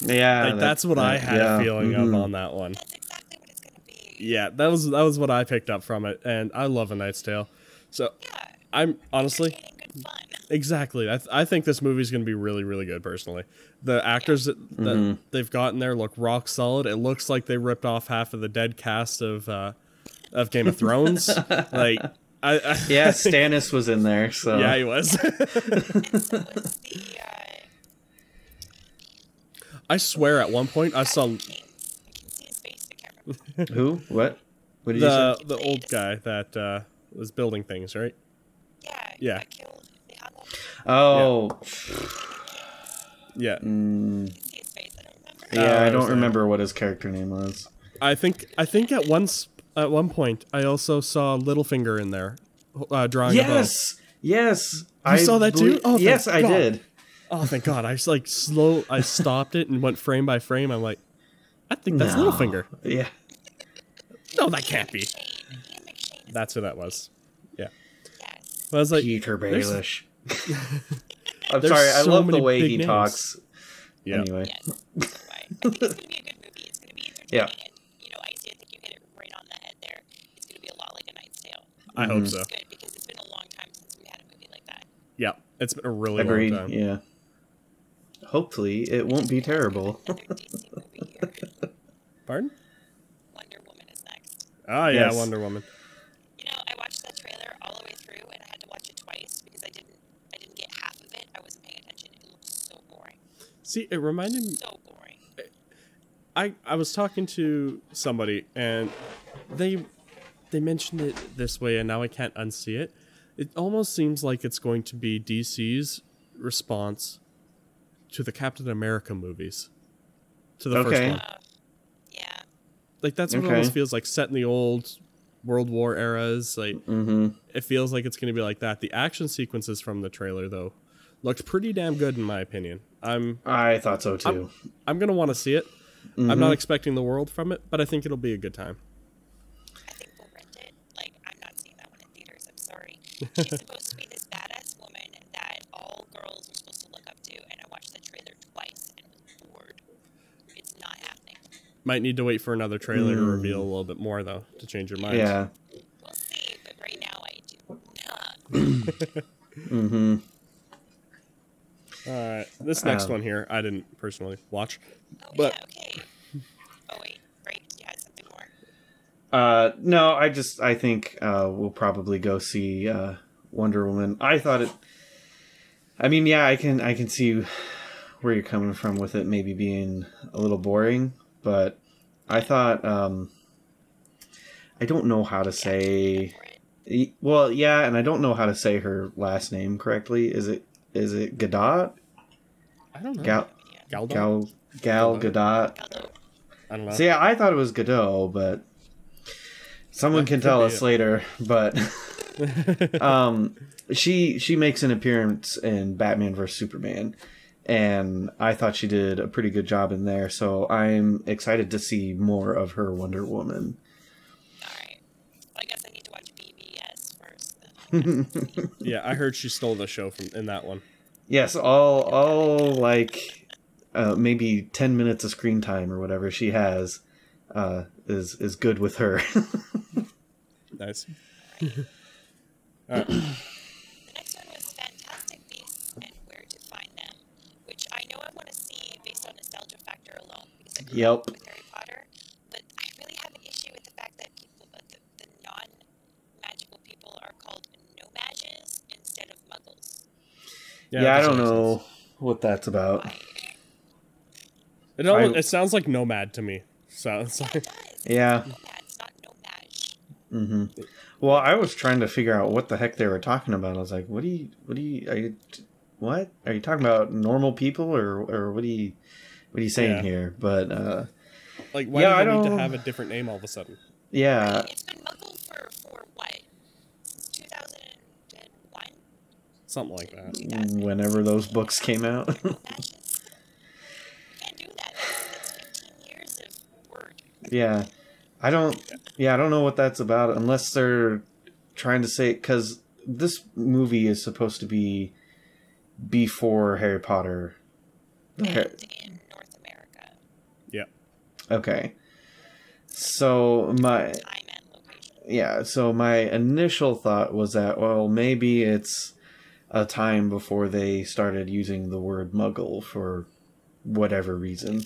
Yes, Yeah, Like that- that's what I had yeah, a feeling mhm. of on that one. exactly what it's gonna be. Yeah, that was that was what I picked up from it, and I love A Knight's Tale. So Yeah, I'm honestly entertaining, good fun. exactly. I, th- I think this movie's going to be really really good. Personally, the actors that, that Mm-hmm. they've gotten there look rock solid. It looks like they ripped off half of the dead cast of uh, of Game of Thrones. like I, I Yeah, Stannis was in there, so yeah, he was. And so was the uh, I swear, at one point I saw King. I can see his face. I can't remember. who? What? What did you the say? the old guy that uh, was building things, right? Yeah, Yeah. got killed. They hung him. Oh, Yeah, mm, See his face. I don't remember. yeah. Oh, I I don't remember what his character name was. I think I think at once at one point I also saw Littlefinger in there uh, drawing a bow. Yes, yes. You saw that too? believe- Oh, thank yes, I did. Oh, thank God! I just like slow. I stopped it and went frame by frame. I'm like, I think that's No. Littlefinger. Yeah. No, that can't be. Shane. Ian McShane is That's who that was. Yeah. yes. But I was like, Peter there's- Baelish. I'm There's sorry. I so love the way he names. talks. yeah. Anyway. Yes. That's why. I think it's gonna be a good movie. It's gonna be entertaining. Yeah. And, you know, I did think you hit it right on the head there. It's gonna be a lot like A Knight's Tale. I hope mm-hmm. so. It's good because it's been a long time since we had a movie like that. Yeah, it's been a really Agreed. long time. Yeah. Hopefully, it won't be terrible. Another DC movie here. Pardon? Wonder Woman is next. Ah, yeah, Yes. Wonder Woman. You know, I watched that trailer all the way through, and I had to watch it twice because I didn't, I didn't get half of it. I wasn't paying attention. It looked so boring, See, it reminded me. so boring. I I was talking to somebody and they they mentioned it this way, and now I can't unsee it. It almost seems like it's going to be DC's response to the Captain America movies, to the first one. Uh, yeah, Like that's what it Okay. almost feels like, set in the old World War eras. Like Mm-hmm. it feels like it's going to be like that. The action sequences from the trailer, though, looked pretty damn good in my opinion. I'm I thought so too. I'm gonna want to see it. I'm Mhm. not expecting the world from it, but I think it'll be a good time. I think we'll rent it. Like, I'm not seeing that one in theaters. I'm sorry. She's supposed to be this badass woman that all girls are supposed to look up to, and I watched the trailer twice and was bored. It's not happening. Might need to wait for another trailer to Mm. reveal a little bit more, though, to change your mind. Yeah. We'll see, but right now I do not. Mm-hmm. All right. This next Um, one here, I didn't personally watch. Oh But- yeah, okay. Oh wait, break. You had something more. Uh, no, I just I think uh, we'll probably go see uh, Wonder Woman. I thought it. I mean, yeah, I can I can see where you're coming from with it maybe being a little boring, but I thought um, I don't know how to say. For Well, yeah, and I don't know how to say her last name correctly. Is it is it Gadot? I don't know. Gal Gal, Gal Gal Gadot. I don't know. See, I thought it was Godot, but someone That can tell us it. later. But um, she she makes an appearance in Batman vs Superman, and I thought she did a pretty good job in there. So I'm excited to see more of her Wonder Woman. all right. Well, I guess I need to watch BBS first. Then. yeah, I heard she stole the show from in that one. Yes, all all like uh, maybe ten minutes of screen time or whatever she has uh, is is good with her. Nice. The next one was Fantastic Beasts and Where to Find Them, which I know I want to see based on nostalgia factor alone because I grew Yep. with Harry Potter, but I really have an issue with the fact that people, uh, the, the non-magical people are called No-Majs instead of muggles. yeah, that I don't know sense. what that's about. Why? It, almost, I- it sounds like nomad to me. Sounds Yeah, like it. Yeah. It's nomad, it's not No-Maj. hmm Well, I was trying to figure out what the heck they were talking about. I was like, "What do you? What do you? Are you? What are you talking about? Normal people, or or what are you? What are you saying Yeah. here?" But uh, like why Yeah, do they need to don't- have a different name all of a sudden? yeah, it's been muggle for, for what? 2001? Something like that. whenever those books came out. Matches? Can't do that. That's 15 years of work. yeah, I don't. Yeah, I don't know what that's about unless they're trying to say because this movie is supposed to be before Harry Potter. The Har- And in North America, Yeah. Okay. So my time and location. yeah, so my initial thought was that well maybe it's a time before they started using the word muggle for whatever reason.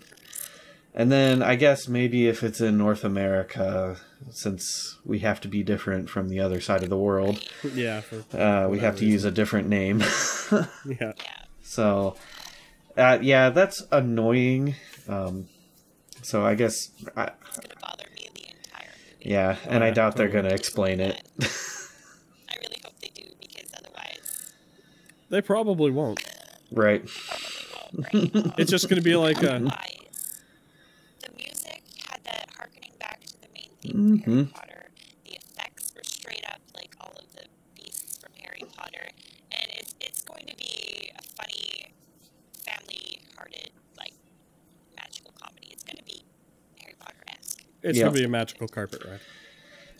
And then I guess maybe if it's in North America since we have to be different from the other side of the world, Yeah. For, uh, we have Whatever to use a different name. yeah. Yeah. so uh, yeah, that's annoying. Um, so I guess I, It's going to bother me the entire movie. Yeah, and I doubt they're going to explain it. I really hope they do because otherwise, They probably won't. right. right? It's just going to be like a. Why? The music had that harkening back to the main theme from Harry Mhm. Potter. The effects were straight up like all of the It's Yeah. gonna be a magical carpet ride.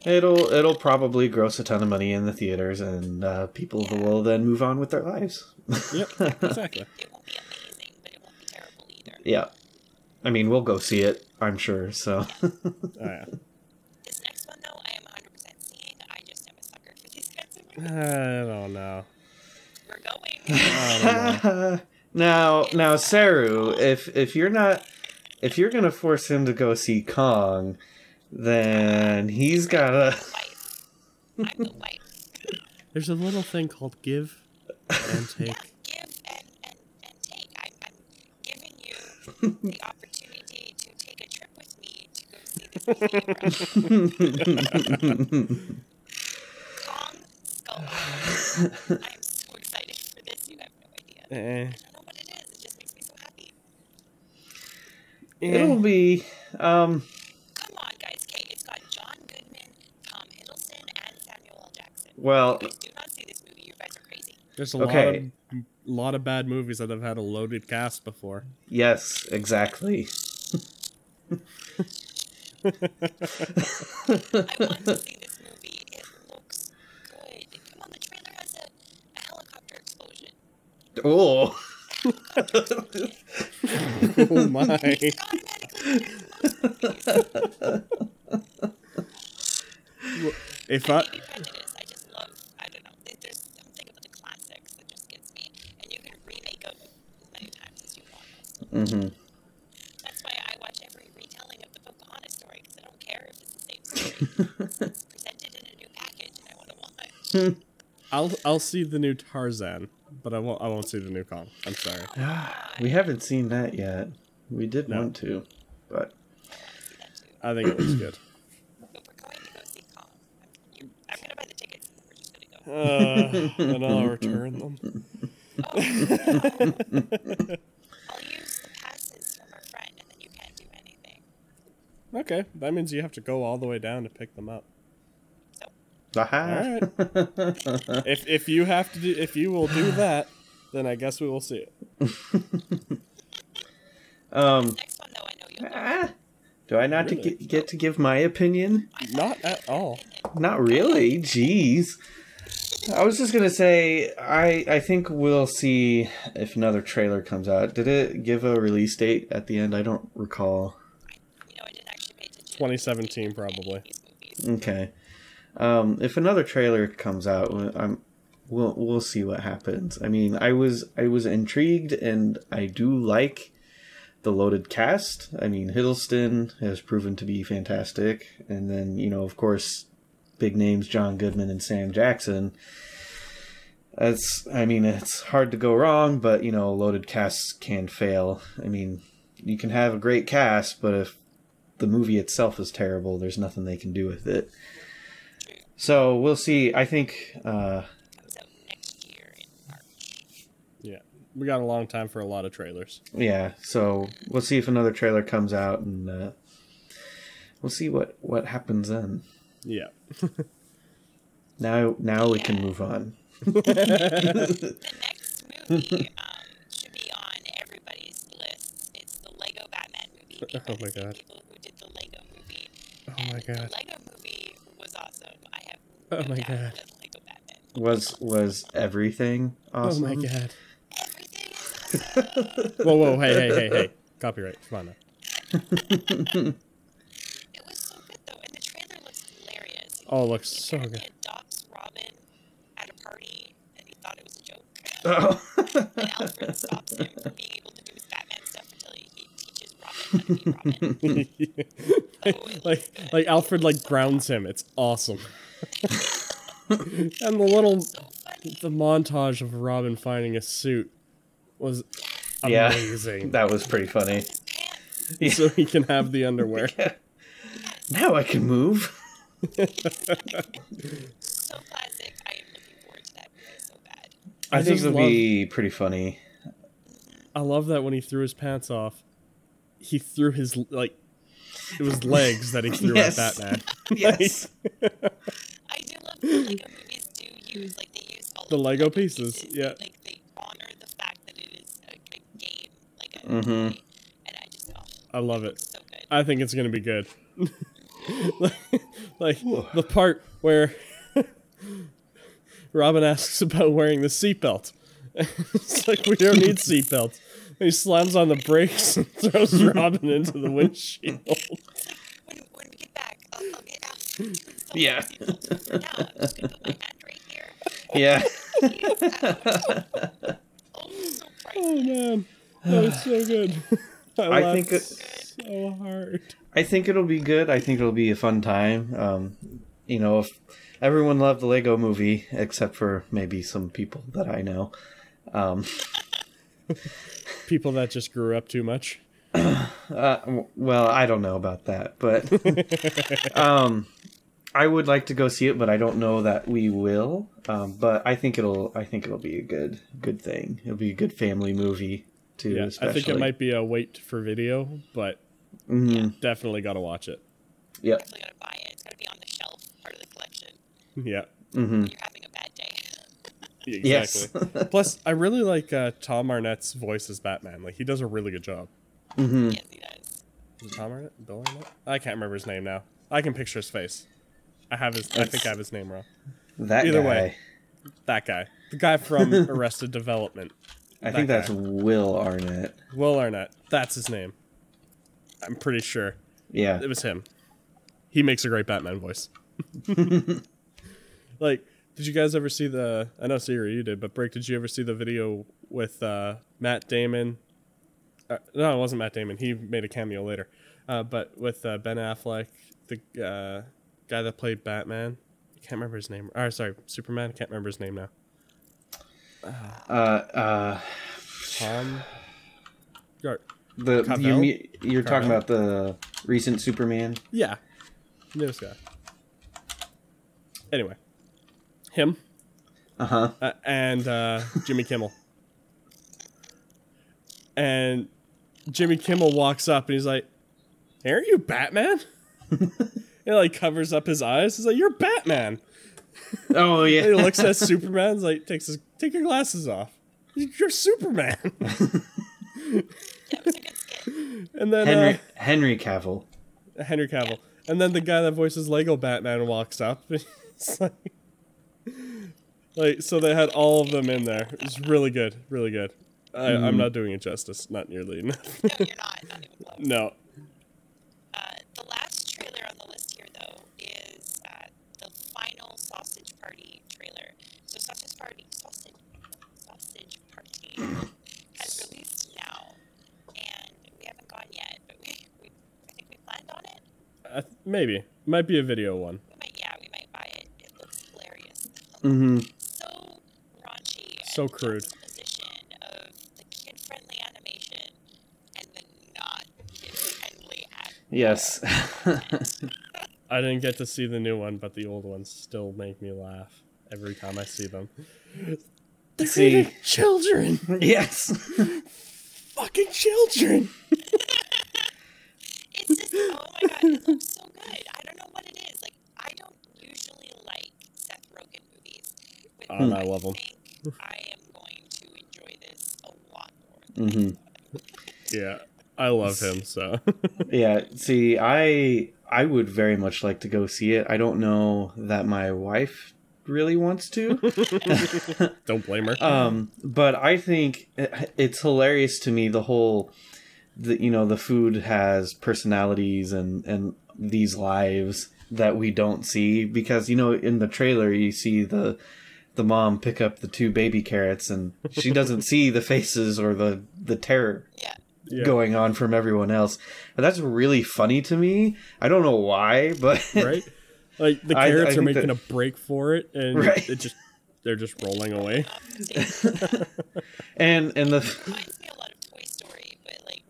It'll it'll probably gross a ton of money in the theaters, and uh, people will then move on with their lives. Yep, exactly. It won't be amazing, but it won't be terrible either. yeah, I mean we'll go see it, I'm sure. So Oh, yeah. This next one, though, I am 100% seeing. I just am a sucker for these kinds of movies. I don't know. We're going. I don't know. now now Saru, if if you're not if you're gonna force him to go see Kong, then he's gotta. I'm the wife. There's a little thing called give and take. Yeah, give and, and, and take. I'm, I'm giving you the opportunity to take a trip with me to go see this movie. Kong Skull Island. I'm so excited for this. You have no idea. Eh. I don't know what it is. It just makes me so happy. It'll be um Come on, guys. Kate, it's got John Goodman, Tom Hiddleston, and Samuel L. Jackson. well You guys do not see this movie. You guys are crazy. There's a Okay. lot of lot of bad movies that have had a loaded cast before. yes exactly. I want to see this movie. It looks good. Come on, the trailer has a, a helicopter explosion. Oh. oh my! If I maybe prejudice. I just love. I don't know. There- There's something about the classics that just gets me, and you can remake them as many times as you want. hmm That's why I watch every retelling of the Pocahontas story because I don't care if it's the same story. Presented in a new package, and I want to watch. I'll I'll see the new Tarzan, but I won't I won't see the new Kong. I'm sorry. we haven't seen that yet. We did No. want to, but See that too. I think it looks good. But we're going to go see Kong. I'm, gonna buy the tickets, we're just gonna go. Uh, and I'll return them. I'll use the passes from a friend, and then you can't do anything. Okay, that means you have to go all the way down to pick them up. So aha. If if you have to do if you will do that, then I guess we will see it. um. next one, though, I know you'll. ah, do I not to Really? get, get to give my opinion? Not at all. Not really. Jeez. I was just gonna say I I think we'll see if another trailer comes out. Did it give a release date at the end? I don't recall. You know, I didn't actually pay attention. 2017 probably. of these movies. Okay. Um, if another trailer comes out, I'm we'll we'll see what happens. I mean, I was I was intrigued, and I do like the loaded cast. I mean, Hiddleston has proven to be fantastic, and then you know, of course, big names John Goodman and Sam Jackson. That's I mean, it's hard to go wrong, but you know, loaded casts can fail. I mean, you can have a great cast, but if the movie itself is terrible, there's nothing they can do with it. So we'll see. I think uh, Comes out next year in March. Yeah, we got a long time for a lot of trailers. Yeah, so we'll see if another trailer comes out, and uh, we'll see what what happens then. Yeah. Now, now we can move on. The next movie um, should be on everybody's list. It's the Lego Batman movie. Oh my the God. People who did the Lego movie. Oh my god. Oh my uh, God. Lego Batman. Was was everything awesome? Oh my god. Everything is. Whoa, whoa, hey, hey, hey, hey. Copyright. Come on now. It was so good though, and the trailer looks hilarious. Oh, it looks so apparently good. adopts Robin at a party, and he thought it was a joke. Oh. and Alfred stops him from being able to do his Batman stuff until he, he teaches Robin how to be Robin. like, like, like Alfred like grounds him. It's awesome. And the little the montage of Robin finding a suit was Yeah. amazing. that was pretty funny. Yeah. so he can have the underwear. Now I can move. So classic. I am looking forward to that movie so bad. I, I think it'll love- be pretty funny. I love that when he threw his pants off, he threw his like it was legs that he threw Yes. at Batman. Yes. I do love that Lego movies like they use all The of Lego pieces, yeah. Like they honor the fact that it is a, a game, like a Mhm. movie, and I just oh, I love it. so good. I think it's gonna be good. like, like the part where Robin asks about wearing the seatbelt. it's like we don't need seatbelts. He slams on the brakes and throws Robin into the windshield. When, when we get back, I'll, I'll get out. some Yeah. Yeah. Oh, man, that was so good. I, I think it- so hard. I think it'll be good. I think it'll be a fun time. Um, you know, if everyone loved the Lego movie, except for maybe some people that I know. Um, People that just grew up too much. uh, well, I don't know about that, but um, I would like to go see it, but I don't know that we will. Um, but I think it'll. I think it'll be a good, good thing. It'll be a good family movie too. Yeah, I think it might be a wait for video, but Mhm. definitely gotta watch it. Yep. Definitely gotta buy it. It's gotta be on the shelf, part of the collection. Yeah, hmm You're having a bad day. exactly. Yes. Plus, I really like uh, Tom Arnett's voice as Batman. Like he does a really good job. hmm yes, he does. Is it Tom Arnett? Bill Arnett? I can't remember his name now. I can picture his face. I have his. I think I have his name wrong. That Either guy. way. That guy, the guy from Arrested Development, I that think that's guy. Will Arnett. Will Arnett. That's his name. I'm pretty sure Yeah. it was him. He makes a great Batman voice. like, did you guys ever see the? I know Siri, you did, but Break, did you ever see the video with uh, Matt Damon? Uh, no, it wasn't Matt Damon. He made a cameo later, uh, but with uh, Ben Affleck, the uh, guy that played Batman. I can't remember his name. Or sorry, Superman. I can't remember his name now. Uh, uh, Tom. Gar- the Cavill? you, you're talking about the recent Superman. Yeah. This guy. Anyway. Him Uh huh. uh, and uh, Jimmy Kimmel. And Jimmy Kimmel walks up and he's like, hey, Aren't you Batman? He like covers up his eyes. He's like, You're Batman. Oh yeah. he looks at Superman. He's like, takes his take your glasses off. You're Superman. That was a good skit. and then Henry uh, Henry Cavill. Henry Cavill. And then the guy that voices Lego Batman walks up. It's like, like so they had all of them in there. It's really good, really good. I, I'm not doing it justice, not nearly. No, you're not. Not even close. no, Uh, the last trailer on the list here, though, is uh, the final Sausage Party trailer. So Sausage Party, Sausage, Sausage Party has released now, and we haven't gone yet, but we, we I think we planned on it. uh, maybe might be a video one. We might, yeah, we might buy it. It looks hilarious. Mm-hmm. So raunchy. So and crude. juxtaposition of the kid-friendly animation and the not kid-friendly. Yes. I didn't get to see the new one, but the old ones still make me laugh every time I see them. They're See- eating children, yes. fucking children. It's just, oh my god, it looks so good. I don't know what it is. Like, I don't usually like Seth Rogen movies. But Oh, and I I love 'em. think I am going to enjoy this a lot more. Mm-hmm. Yeah, I love him so. Yeah. See, I I would very much like to go see it. I don't know that my wife really wants to. Don't blame her. um, but I think it's hilarious to me the whole, the you know the food has personalities and and these lives that we don't see because you know in the trailer you see the the mom pick up the two baby carrots and she doesn't see the faces or the the terror Yeah. Yeah. going on from everyone else. But that's really funny to me. I don't know why, but right? Like the I- I carrots are making that- a break for it, and Right. it just they're just rolling away. and and the reminds me a lot of Toy Story, but like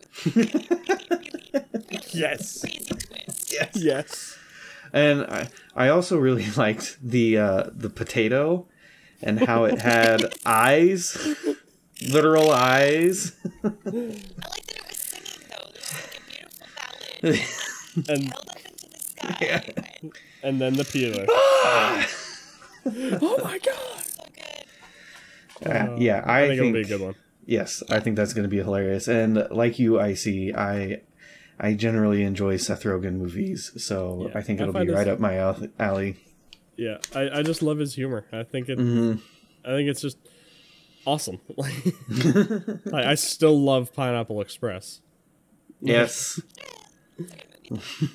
Yes. yes. Yes. And I, I also really liked the uh, the potato and how it had eyes, literal eyes. I like that it was singing though. There's like a beautiful ballad And held up into the sky. Yeah. and and then the peeler. oh my god. so good. Uh, yeah, I, I, think, think, it'll be a good one. yes, I think that's going to be hilarious. And like you, I see, I I generally enjoy Seth Rogen movies, so Yeah, I think it'll find be right up my alley. Yeah, I, I just love his humor. I think it. hmm I think it's just awesome. I, I still love Pineapple Express. Yes.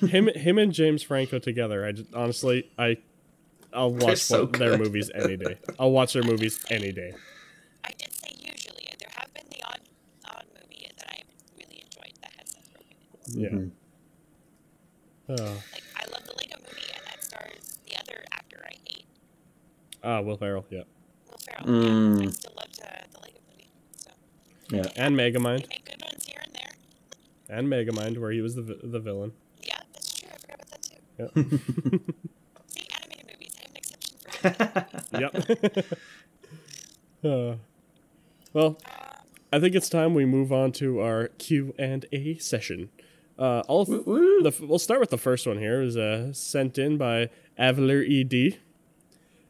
Him, him, and James Franco together. I just, honestly, I, I'll watch so one- their movies any day. I'll watch their movies any day. I did say usually. There have been the odd, odd movie that I really enjoyed that has Seth Rogen. in it. Yeah. Mhm. Oh, Like I love the Lego Movie, and that stars the other actor I hate, ah, Will Ferrell. Yeah, Will Ferrell. Mm. Yeah, I still loved uh, the Lego Movie. So Yeah. and they Megamind, make good ones here and there. and Megamind, where he was the the villain. Yeah, that's true. I forgot about that too. Yep. See, animated movies. I have an exception for animated yep. Uh, well, I think it's time we move on to our Q and A session. Uh, I'll Woo, woo. the, f- we'll start with the first one here. It was uh, sent in by Avaler ED,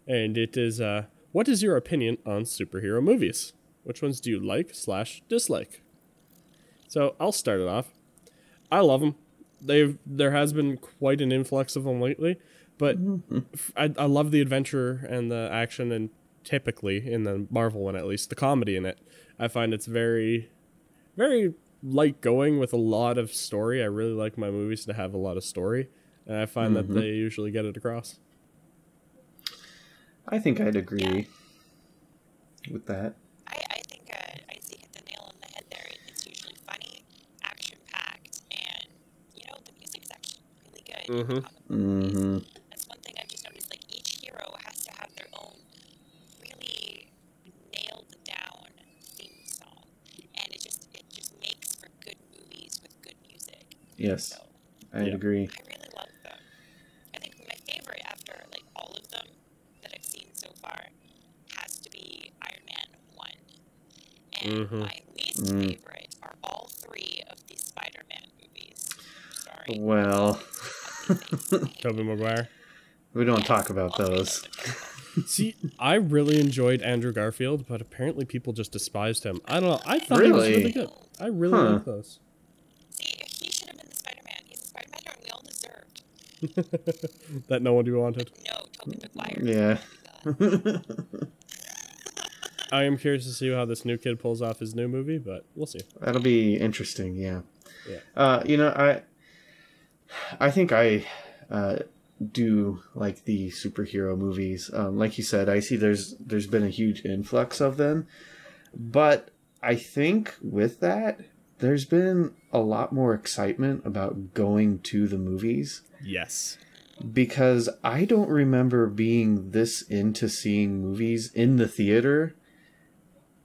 and it is uh, what is your opinion on superhero movies? Which ones do you like slash dislike? So I'll start it off. I love them. They've there has been quite an influx of them lately, but mm-hmm. I love the adventure and the action, and typically in the Marvel one at least, the comedy in it. I find it's very, very light going with a lot of story. I really like my movies to have a lot of story, and I find that mm-hmm. they usually get it across. I think I'd agree with that. I, I think uh, Izzy hit the nail on the head there. It's usually funny, action packed, and you know the music's actually really good. Mhm. Um, hmm That's one thing I've just noticed. Like each hero has to have their own really nailed down theme song, and it just it just makes for good movies with good music. Yes, So I'd Yeah. agree. I really love them. I think my favorite after like all of them that I've seen so far has to be Iron Man one, and Mhm. my least Mm. favorite are all three of the Spider-Man movies. Sorry. Well, Tobey Maguire. we don't talk about those. See, I really enjoyed Andrew Garfield, but apparently people just despised him. I don't know. I thought he was Really? really good. I really Huh. like those. See, he should have been the Spider-Man. He's the Spider-Man we all deserved. that no one wanted. No, Tobey Maguire. Yeah. I am curious to see how this new kid pulls off his new movie, but we'll see. That'll be interesting. Yeah. Yeah. Uh, you know, I, I think I, uh, do like the superhero movies. Um, like you said, I see there's there's been a huge influx of them, but I think with that there's been a lot more excitement about going to the movies Yes. because I don't remember being this into seeing movies in the theater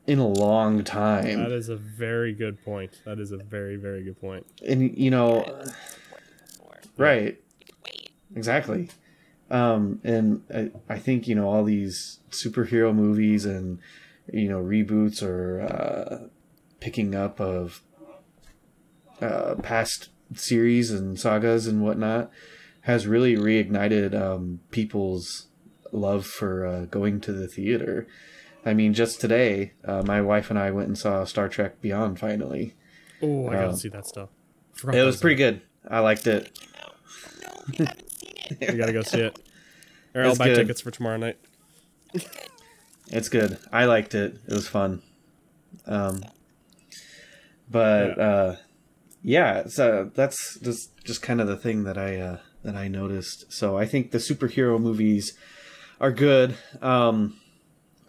in a long time. That is a very good point. That is a very, very good point. and you know, It was important before. Right, wait. exactly. Um, and I, I think you know all these superhero movies and you know reboots or uh, picking up of uh, past series and sagas and whatnot has really reignited um, people's love for uh, going to the theater. I mean, just today, uh, my wife and I went and saw Star Trek Beyond. Finally, Oh, I gotta Oh. see that stuff. Forgot it was pretty good. I liked it. Came out. No, you haven't seen it. We gotta go see it. Or I'll buy good. tickets for tomorrow night. It's good. I liked it. It was fun. Um, but uh, yeah, so that's just just kind of the thing that I uh, that I noticed. So I think the superhero movies are good. Um,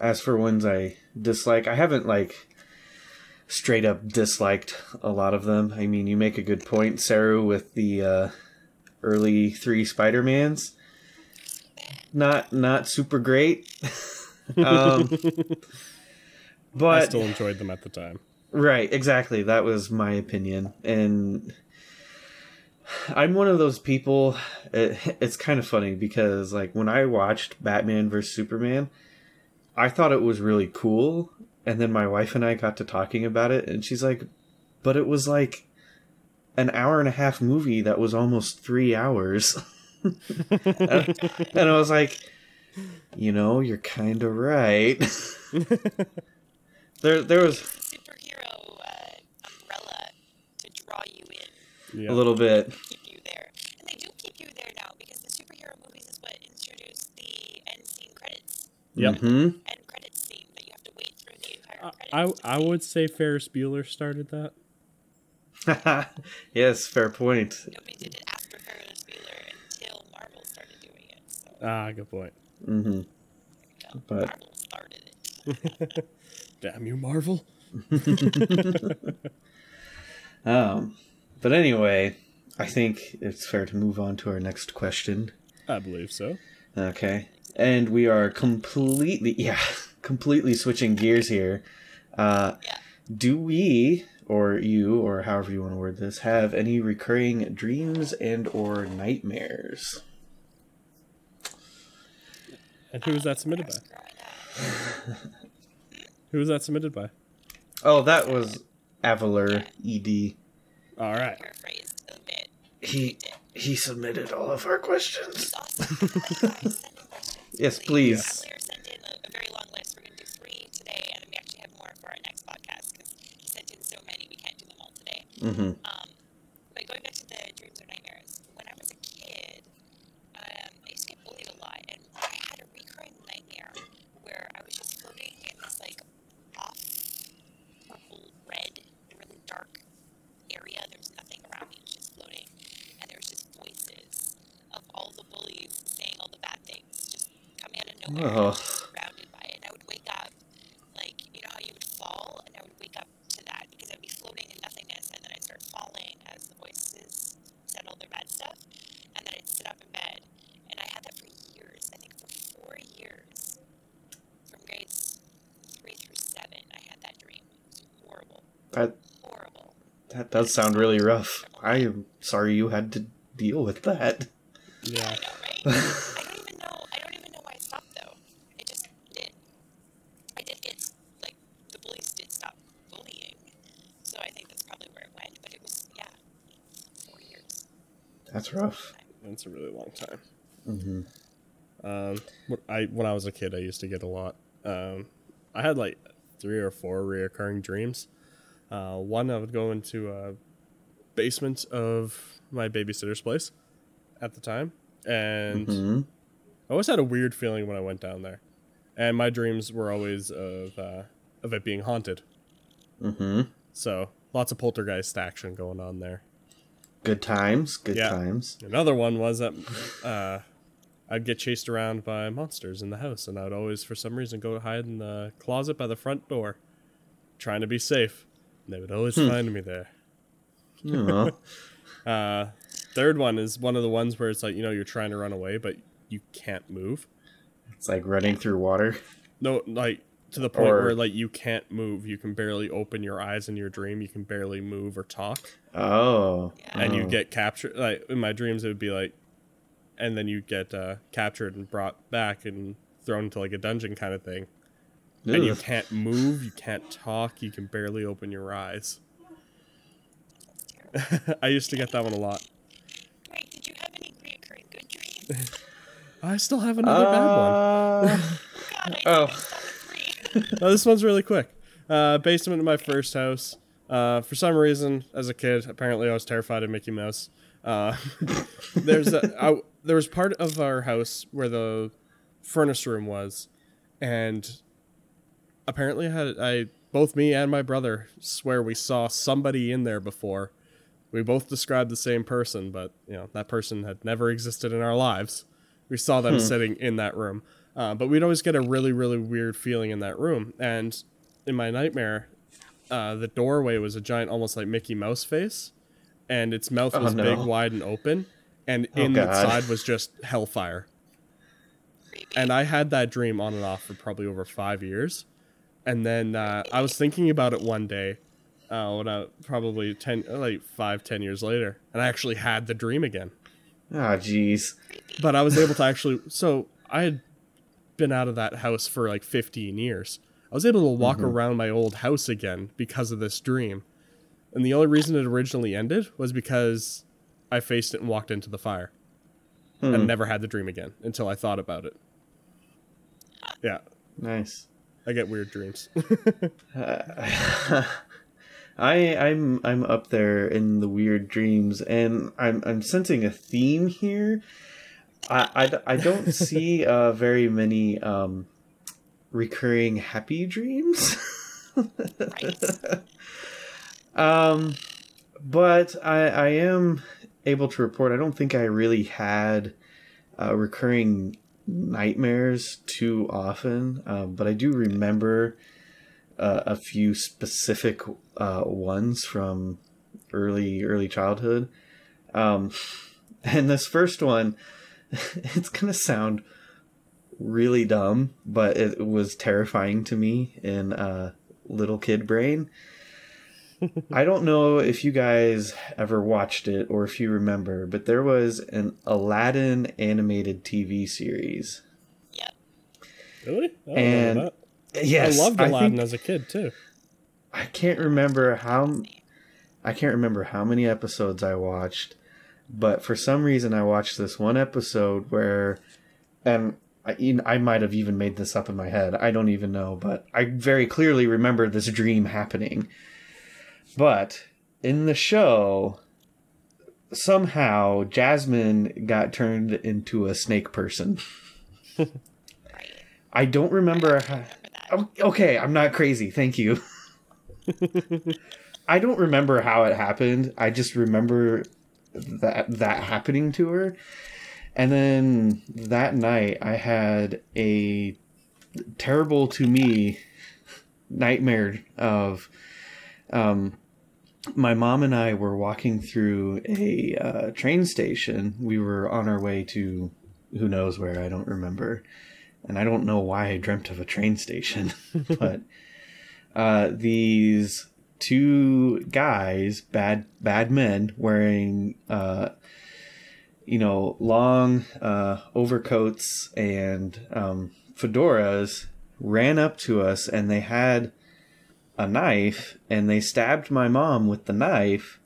as for ones I dislike, I haven't like straight up disliked a lot of them. I mean, you make a good point, Saru, with the uh, early three Spider Mans. Not not super great. um, but I still enjoyed them at the time. Right, exactly. That was my opinion. And I'm one of those people. It, it's kind of funny because, like, when I watched Batman vs. Superman, I thought it was really cool. And then my wife and I got to talking about it, and she's like, but it was like an hour and a half movie that was almost three hours. and I was like, you know, you're kind of right. there, there was Superhero uh, umbrella to draw you in. Yeah. a little bit. keep you there. And they do keep you there now because the superhero movies is what introduced the end scene credits. Yep. hmm End credits scene that you have to wait through the entire I. I I would say Ferris Bueller started that. yes, fair point. Nobody did it after Ferris Bueller until Marvel started doing it. So Ah, good point. hmm you But- Marvel started it. Damn you, Marvel. Um, but anyway, I think it's fair to move on to our next question. I believe so. Okay. And we are completely, yeah, completely switching gears here. Uh, Yeah. do we, or you, or however you want to word this, have any recurring dreams and or nightmares? And who was that submitted by? Who was that submitted by? Oh, that was Avaler Ed. All right. Paraphrased a bit. He he submitted all of our questions. It's awesome. Send in questions. Yes, please. Cavalier sent in a, a very long list. We're going to do three today, and we actually have more for our next podcast because he sent in so many we can't do them all today. Mm-hmm but going back to the dreams or nightmares, when I was a kid, um, I used to get bullied a lot, and I had a recurring nightmare where I was just floating in this like off purple red, really dark area. There was nothing around me; it was just floating, and there was just voices of all the bullies saying all the bad things, just coming out of nowhere. and I Oh. was just surrounded by it, and I would wake up like you know how you would fall, and I would wake up to that because I'd be floating in nothingness, and then I'd start falling as the voices said all their bad stuff, and then I'd sit up in bed, and I had that for years. I think for four years, from grades three through seven, I had that dream. It was horrible, That horrible. That does sound really rough. I am sorry you had to deal with that. Yeah. I know, right? I don't even know. I don't even know why I stopped though. It just did. I did. It's like the bullies did stop bullying, so I think that's probably where it went. But it was yeah, four years. That's rough. That's a really long time. hmm Um, I when I was a kid, I used to get a lot. Um, I had like three or four reoccurring dreams. Uh, one, I would go into a basement of my babysitter's place at the time, and hmm I always had a weird feeling when I went down there. And my dreams were always of uh, of it being haunted. hmm So lots of poltergeist action going on there. Good times. Good Yeah. times. Another one was that uh, I'd get chased around by monsters in the house, and I'd always, for some reason, go hide in the closet by the front door, trying to be safe. They would always find me there. Uh, third one is one of the ones where it's like you know you're trying to run away, but you can't move. it's like running through water. No, like to the point Or- where like you can't move. You can barely open your eyes in your dream. You can barely move or talk. Oh. and you Oh. get captured like in my dreams it would be like and then you get uh, captured and brought back and thrown into like a dungeon kind of thing and you can't move you can't talk you can barely open your eyes i used to get that one a lot Wait, did you have any reoccurring good dreams? i still have another bad one Uh, God, Oh. oh. stopped at three. No, this one's really quick. Uh, basement of my first house. Uh, for some reason, as a kid, apparently I was terrified of Mickey Mouse. Uh, there's a, I, there was part of our house where the furnace room was, and apparently I had I both me and my brother swear we saw somebody in there before. We both described the same person, but you know that person had never existed in our lives. We saw them sitting in that room, uh, but we'd always get a really really weird feeling in that room. And in my nightmare, uh, the doorway was a giant, almost like Mickey Mouse face, and its mouth Oh, was no. big, wide, and open, and Oh, in its God. side was just hellfire. And I had that dream on and off for probably over five years. And then uh, I was thinking about it one day, uh, when I probably ten, like five, ten years later, and I actually had the dream again. Ah, jeez. But I was able to actually. So I had been out of that house for like 15 years. I was able to walk around my old house again because of this dream. And the only reason it originally ended was because I faced it and walked into the fire. Hmm. And never had the dream again until I thought about it. Yeah, Nice. I get weird dreams. I I'm I'm up there in the weird dreams, and I'm I'm sensing a theme here. I I, I don't see uh, very many um, recurring happy dreams. Um, but I I am able to report. I don't think I really had uh, recurring nightmares too often, um, but I do remember uh, a few specific uh, ones from early early childhood. Um, and this first one, it's gonna sound really dumb, but it was terrifying to me in uh, little kid brain. I don't know if you guys ever watched it or if you remember, but there was an Aladdin animated TV series. Yep. Really? I don't And- know that. Yes, I loved I Aladdin think- as a kid too. I can't remember how I can't remember how many episodes I watched, but for some reason I watched this one episode where, and I, I might have even made this up in my head. I don't even know, but I very clearly remember this dream happening. But in the show, somehow Jasmine got turned into a snake person. Right. I don't remember how. Remember that. Oh, okay, I'm not crazy. Thank you. I don't remember how it happened. I just remember that that happening to her. And then that night I had a terrible to me nightmare of um my mom and I were walking through a uh, train station. We were on our way to who knows where, I don't remember and I don't know why I dreamt of a train station, but uh, these two guys, bad bad men, wearing uh, you know long uh, overcoats and um, fedoras, ran up to us, and they had a knife, and they stabbed my mom with the knife,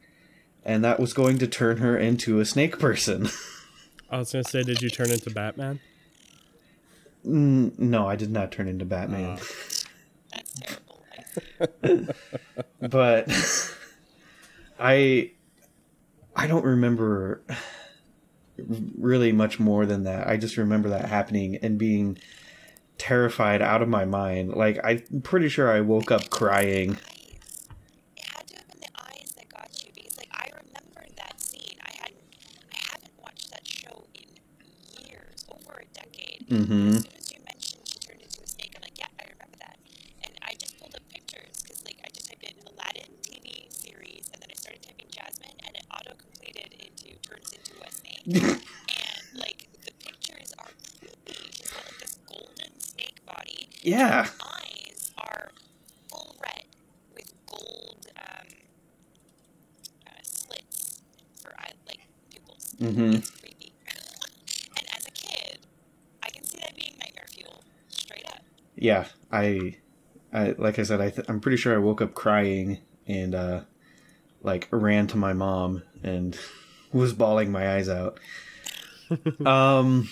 and that was going to turn her into a snake person. I was gonna say, did you turn into Batman? Mm, no, I did not turn into Batman. That's but I I don't remember really much more than that. I just remember that happening and being terrified out of my mind. Like I'm pretty sure I woke up crying. It had to have been the eyes that got you because, like, I remember that scene. I had, I haven't watched that show in years, over a decade. Mhm. As soon as you mentioned she turned into a snake, I'm like, yeah, I remember that. And I just pulled up pictures because, like, I just typed in Aladdin TV series, and then I started typing Jasmine, and it auto completed into turns into a snake. and like the pictures are creepy. She's got like this golden snake body. Yeah. eyes are full red with gold um, uh, slits for eye, like pupils. Mhm. It's creepy. and as a kid, I can see that being nightmare fuel, straight up. Yeah, I I like I said I th- I'm pretty sure I woke up crying and uh like ran to my mom and was bawling my eyes out. um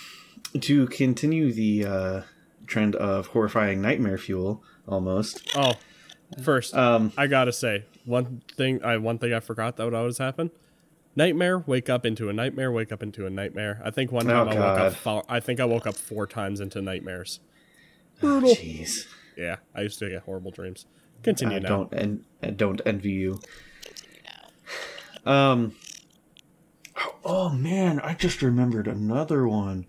to continue the uh trend of horrifying nightmare fuel almost. Oh, first, Um I gotta say one thing. I one thing I forgot that would always happen. Nightmare, wake up into a nightmare, wake up into a nightmare. I think one time I woke up. I think I woke up four times into nightmares. oh, jeez. Yeah, I used to get horrible dreams. Continue I now. don't and I don't envy you. Um Oh man, I just remembered another one.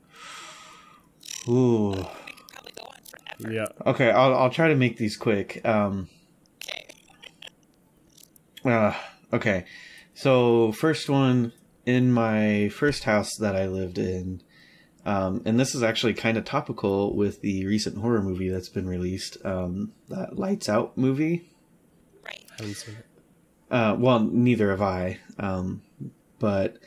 Ooh. We could probably go on forever. Yeah. Okay, I'll I'll try to make these quick. Um Okay. Uh, okay. So, first one in my first house that I lived in, um, and this is actually kind of topical with the recent horror movie that's been released, um, that Lights Out movie. Right. Haven't seen it. Uh, well, neither have I. Um, but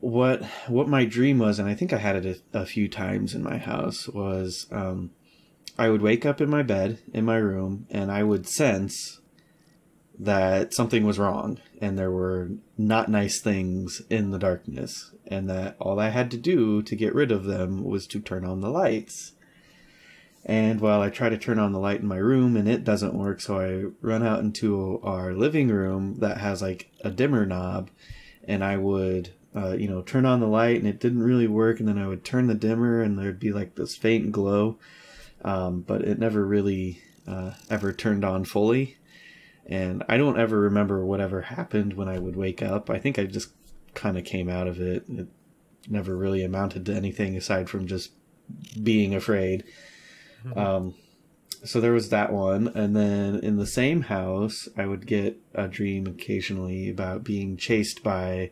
what what my dream was, and I think I had it a, a few times in my house, was um, I would wake up in my bed in my room, and I would sense that something was wrong, and there were not nice things in the darkness, and that all I had to do to get rid of them was to turn on the lights. And while I try to turn on the light in my room and it doesn't work, so I run out into our living room that has like a dimmer knob, and I would, uh, you know, turn on the light and it didn't really work, and then I would turn the dimmer and there'd be like this faint glow, um, but it never really uh, ever turned on fully. And I don't ever remember whatever happened when I would wake up. I think I just kind of came out of it. It never really amounted to anything aside from just being afraid. Um, so there was that one, and then in the same house, I would get a dream occasionally about being chased by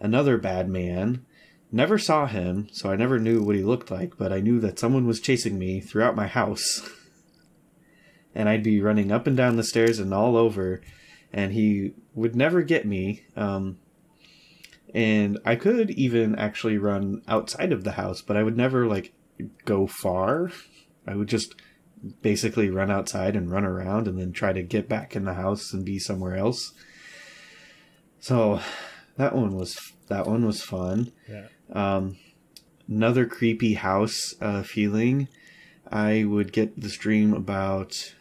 another bad man. Never saw him, so I never knew what he looked like, but I knew that someone was chasing me throughout my house. and I'd be running up and down the stairs and all over, and he would never get me. Um, and I could even actually run outside of the house, but I would never like go far. I would just basically run outside and run around and then try to get back in the house and be somewhere else. So that one was that one was fun. Yeah. Um, another creepy house uh, feeling. I would get this dream about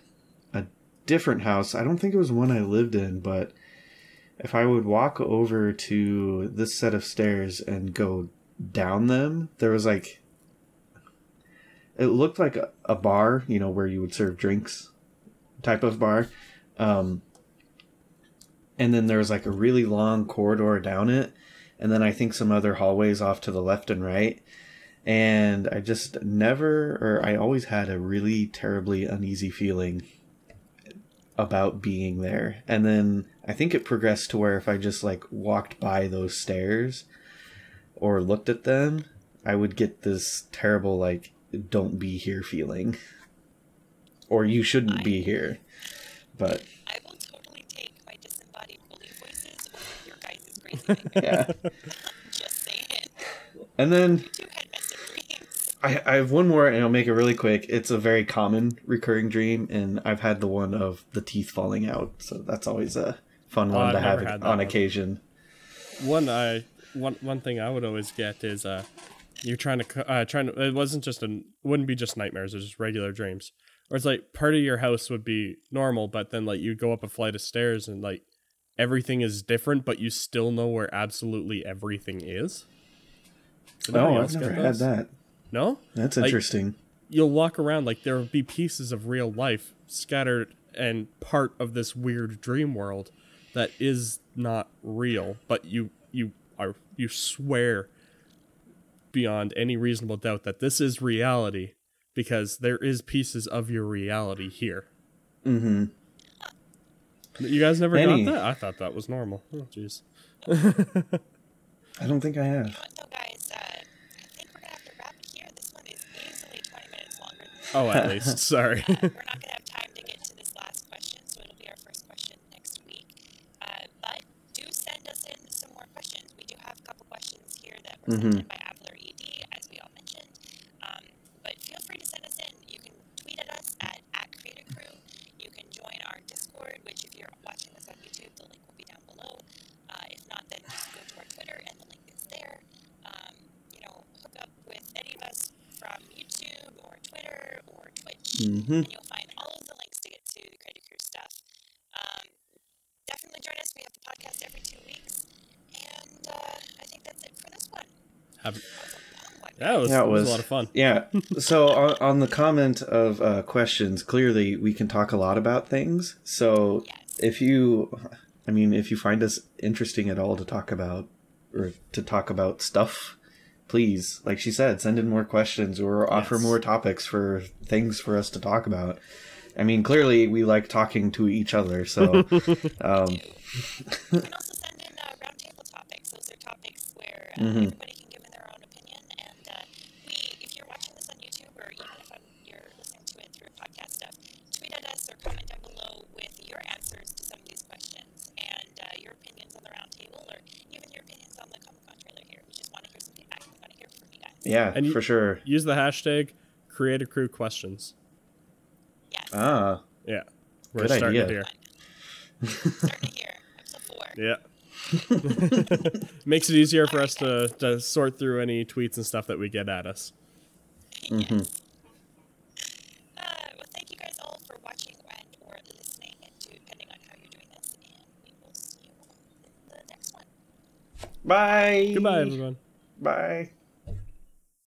a different house. I don't think it was one I lived in, but if I would walk over to this set of stairs and go down them, there was like it looked like a, a bar, you know, where you would serve drinks type of bar. Um, and then there was like a really long corridor down it, and then I think some other hallways off to the left and right. And I just never, or I always had a really terribly uneasy feeling about being there. And then I think it progressed to where if I just like walked by those stairs or looked at them, I would get this terrible like don't be here feeling. Or you shouldn't be here. But I will totally take my disembodied holy voices over your guys' crazy nightmares. Yeah. Just saying. And then Two had messed dreams. I, I have one more and I'll make it really quick. It's a very common recurring dream and I've had the one of the teeth falling out. So that's always a fun one I've to have never had that on one. occasion. one I one one thing I would always get is uh you're trying to uh trying to it wasn't just an wouldn't be just nightmares it was just regular dreams or it's like part of your house would be normal but then like you go up a flight of stairs and like everything is different but you still know where absolutely everything is Did Oh, I've never had that. no That's Like- interesting. you'll walk around like there will be pieces of real life scattered and part of this weird dream world that is not real but you you are you swear beyond any reasonable doubt that this is reality because there is pieces of your reality here mm-hmm. You guys never Any- got that i thought that was normal oh jeez I don't think I You know have. what, though, guys? Uh, I think we're gonna have to wrap here. This one is easily 20 minutes longer. Than oh at least sorry Uh, we're not gonna have time to get to this last question, so it'll be our first question next week. Uh, but do send us in some more questions. We do have a couple questions here that were Mhm. sent in by Appler ED, as we all mentioned. Um, but feel free to send us in. You can tweet at us at, at Creative Crew. You can join our Discord, which if you're watching this on YouTube, the link will be down below. Uh, if not, then just go to our Twitter and the link is there. Um, you know, hook up with any of us from YouTube or Twitter or Twitch Mm-hmm. and you'll find all of the links to get to the Credit Crew stuff. Um, definitely join us. We have the podcast every two weeks. And uh, I think that's it for this one. Have- That was a long one. yeah it was, was a lot of fun Yeah. So on, on the comment of uh, questions, clearly we can talk a lot about things. So Yes. if you, I mean, if you find us interesting at all to talk about or to talk about stuff, please, like she said, send in more questions or offer more topics for things for us to talk about. I mean, clearly we like talking to each other. So, um, You can also send in uh, roundtable topics. Those are topics where uh, Mhm. Yeah, and for sure. Use the hashtag create a crew questions. Yes. Ah. Yeah. We're Good starting idea. here. starting here. Yeah. Makes it easier for us to, to sort through any tweets and stuff that we get at us. Yes. Mm-hmm. Uh, well, thank you guys all for watching and or listening, to, depending on how you're doing this, and we will see you in the next one. Bye. Goodbye, everyone. Bye.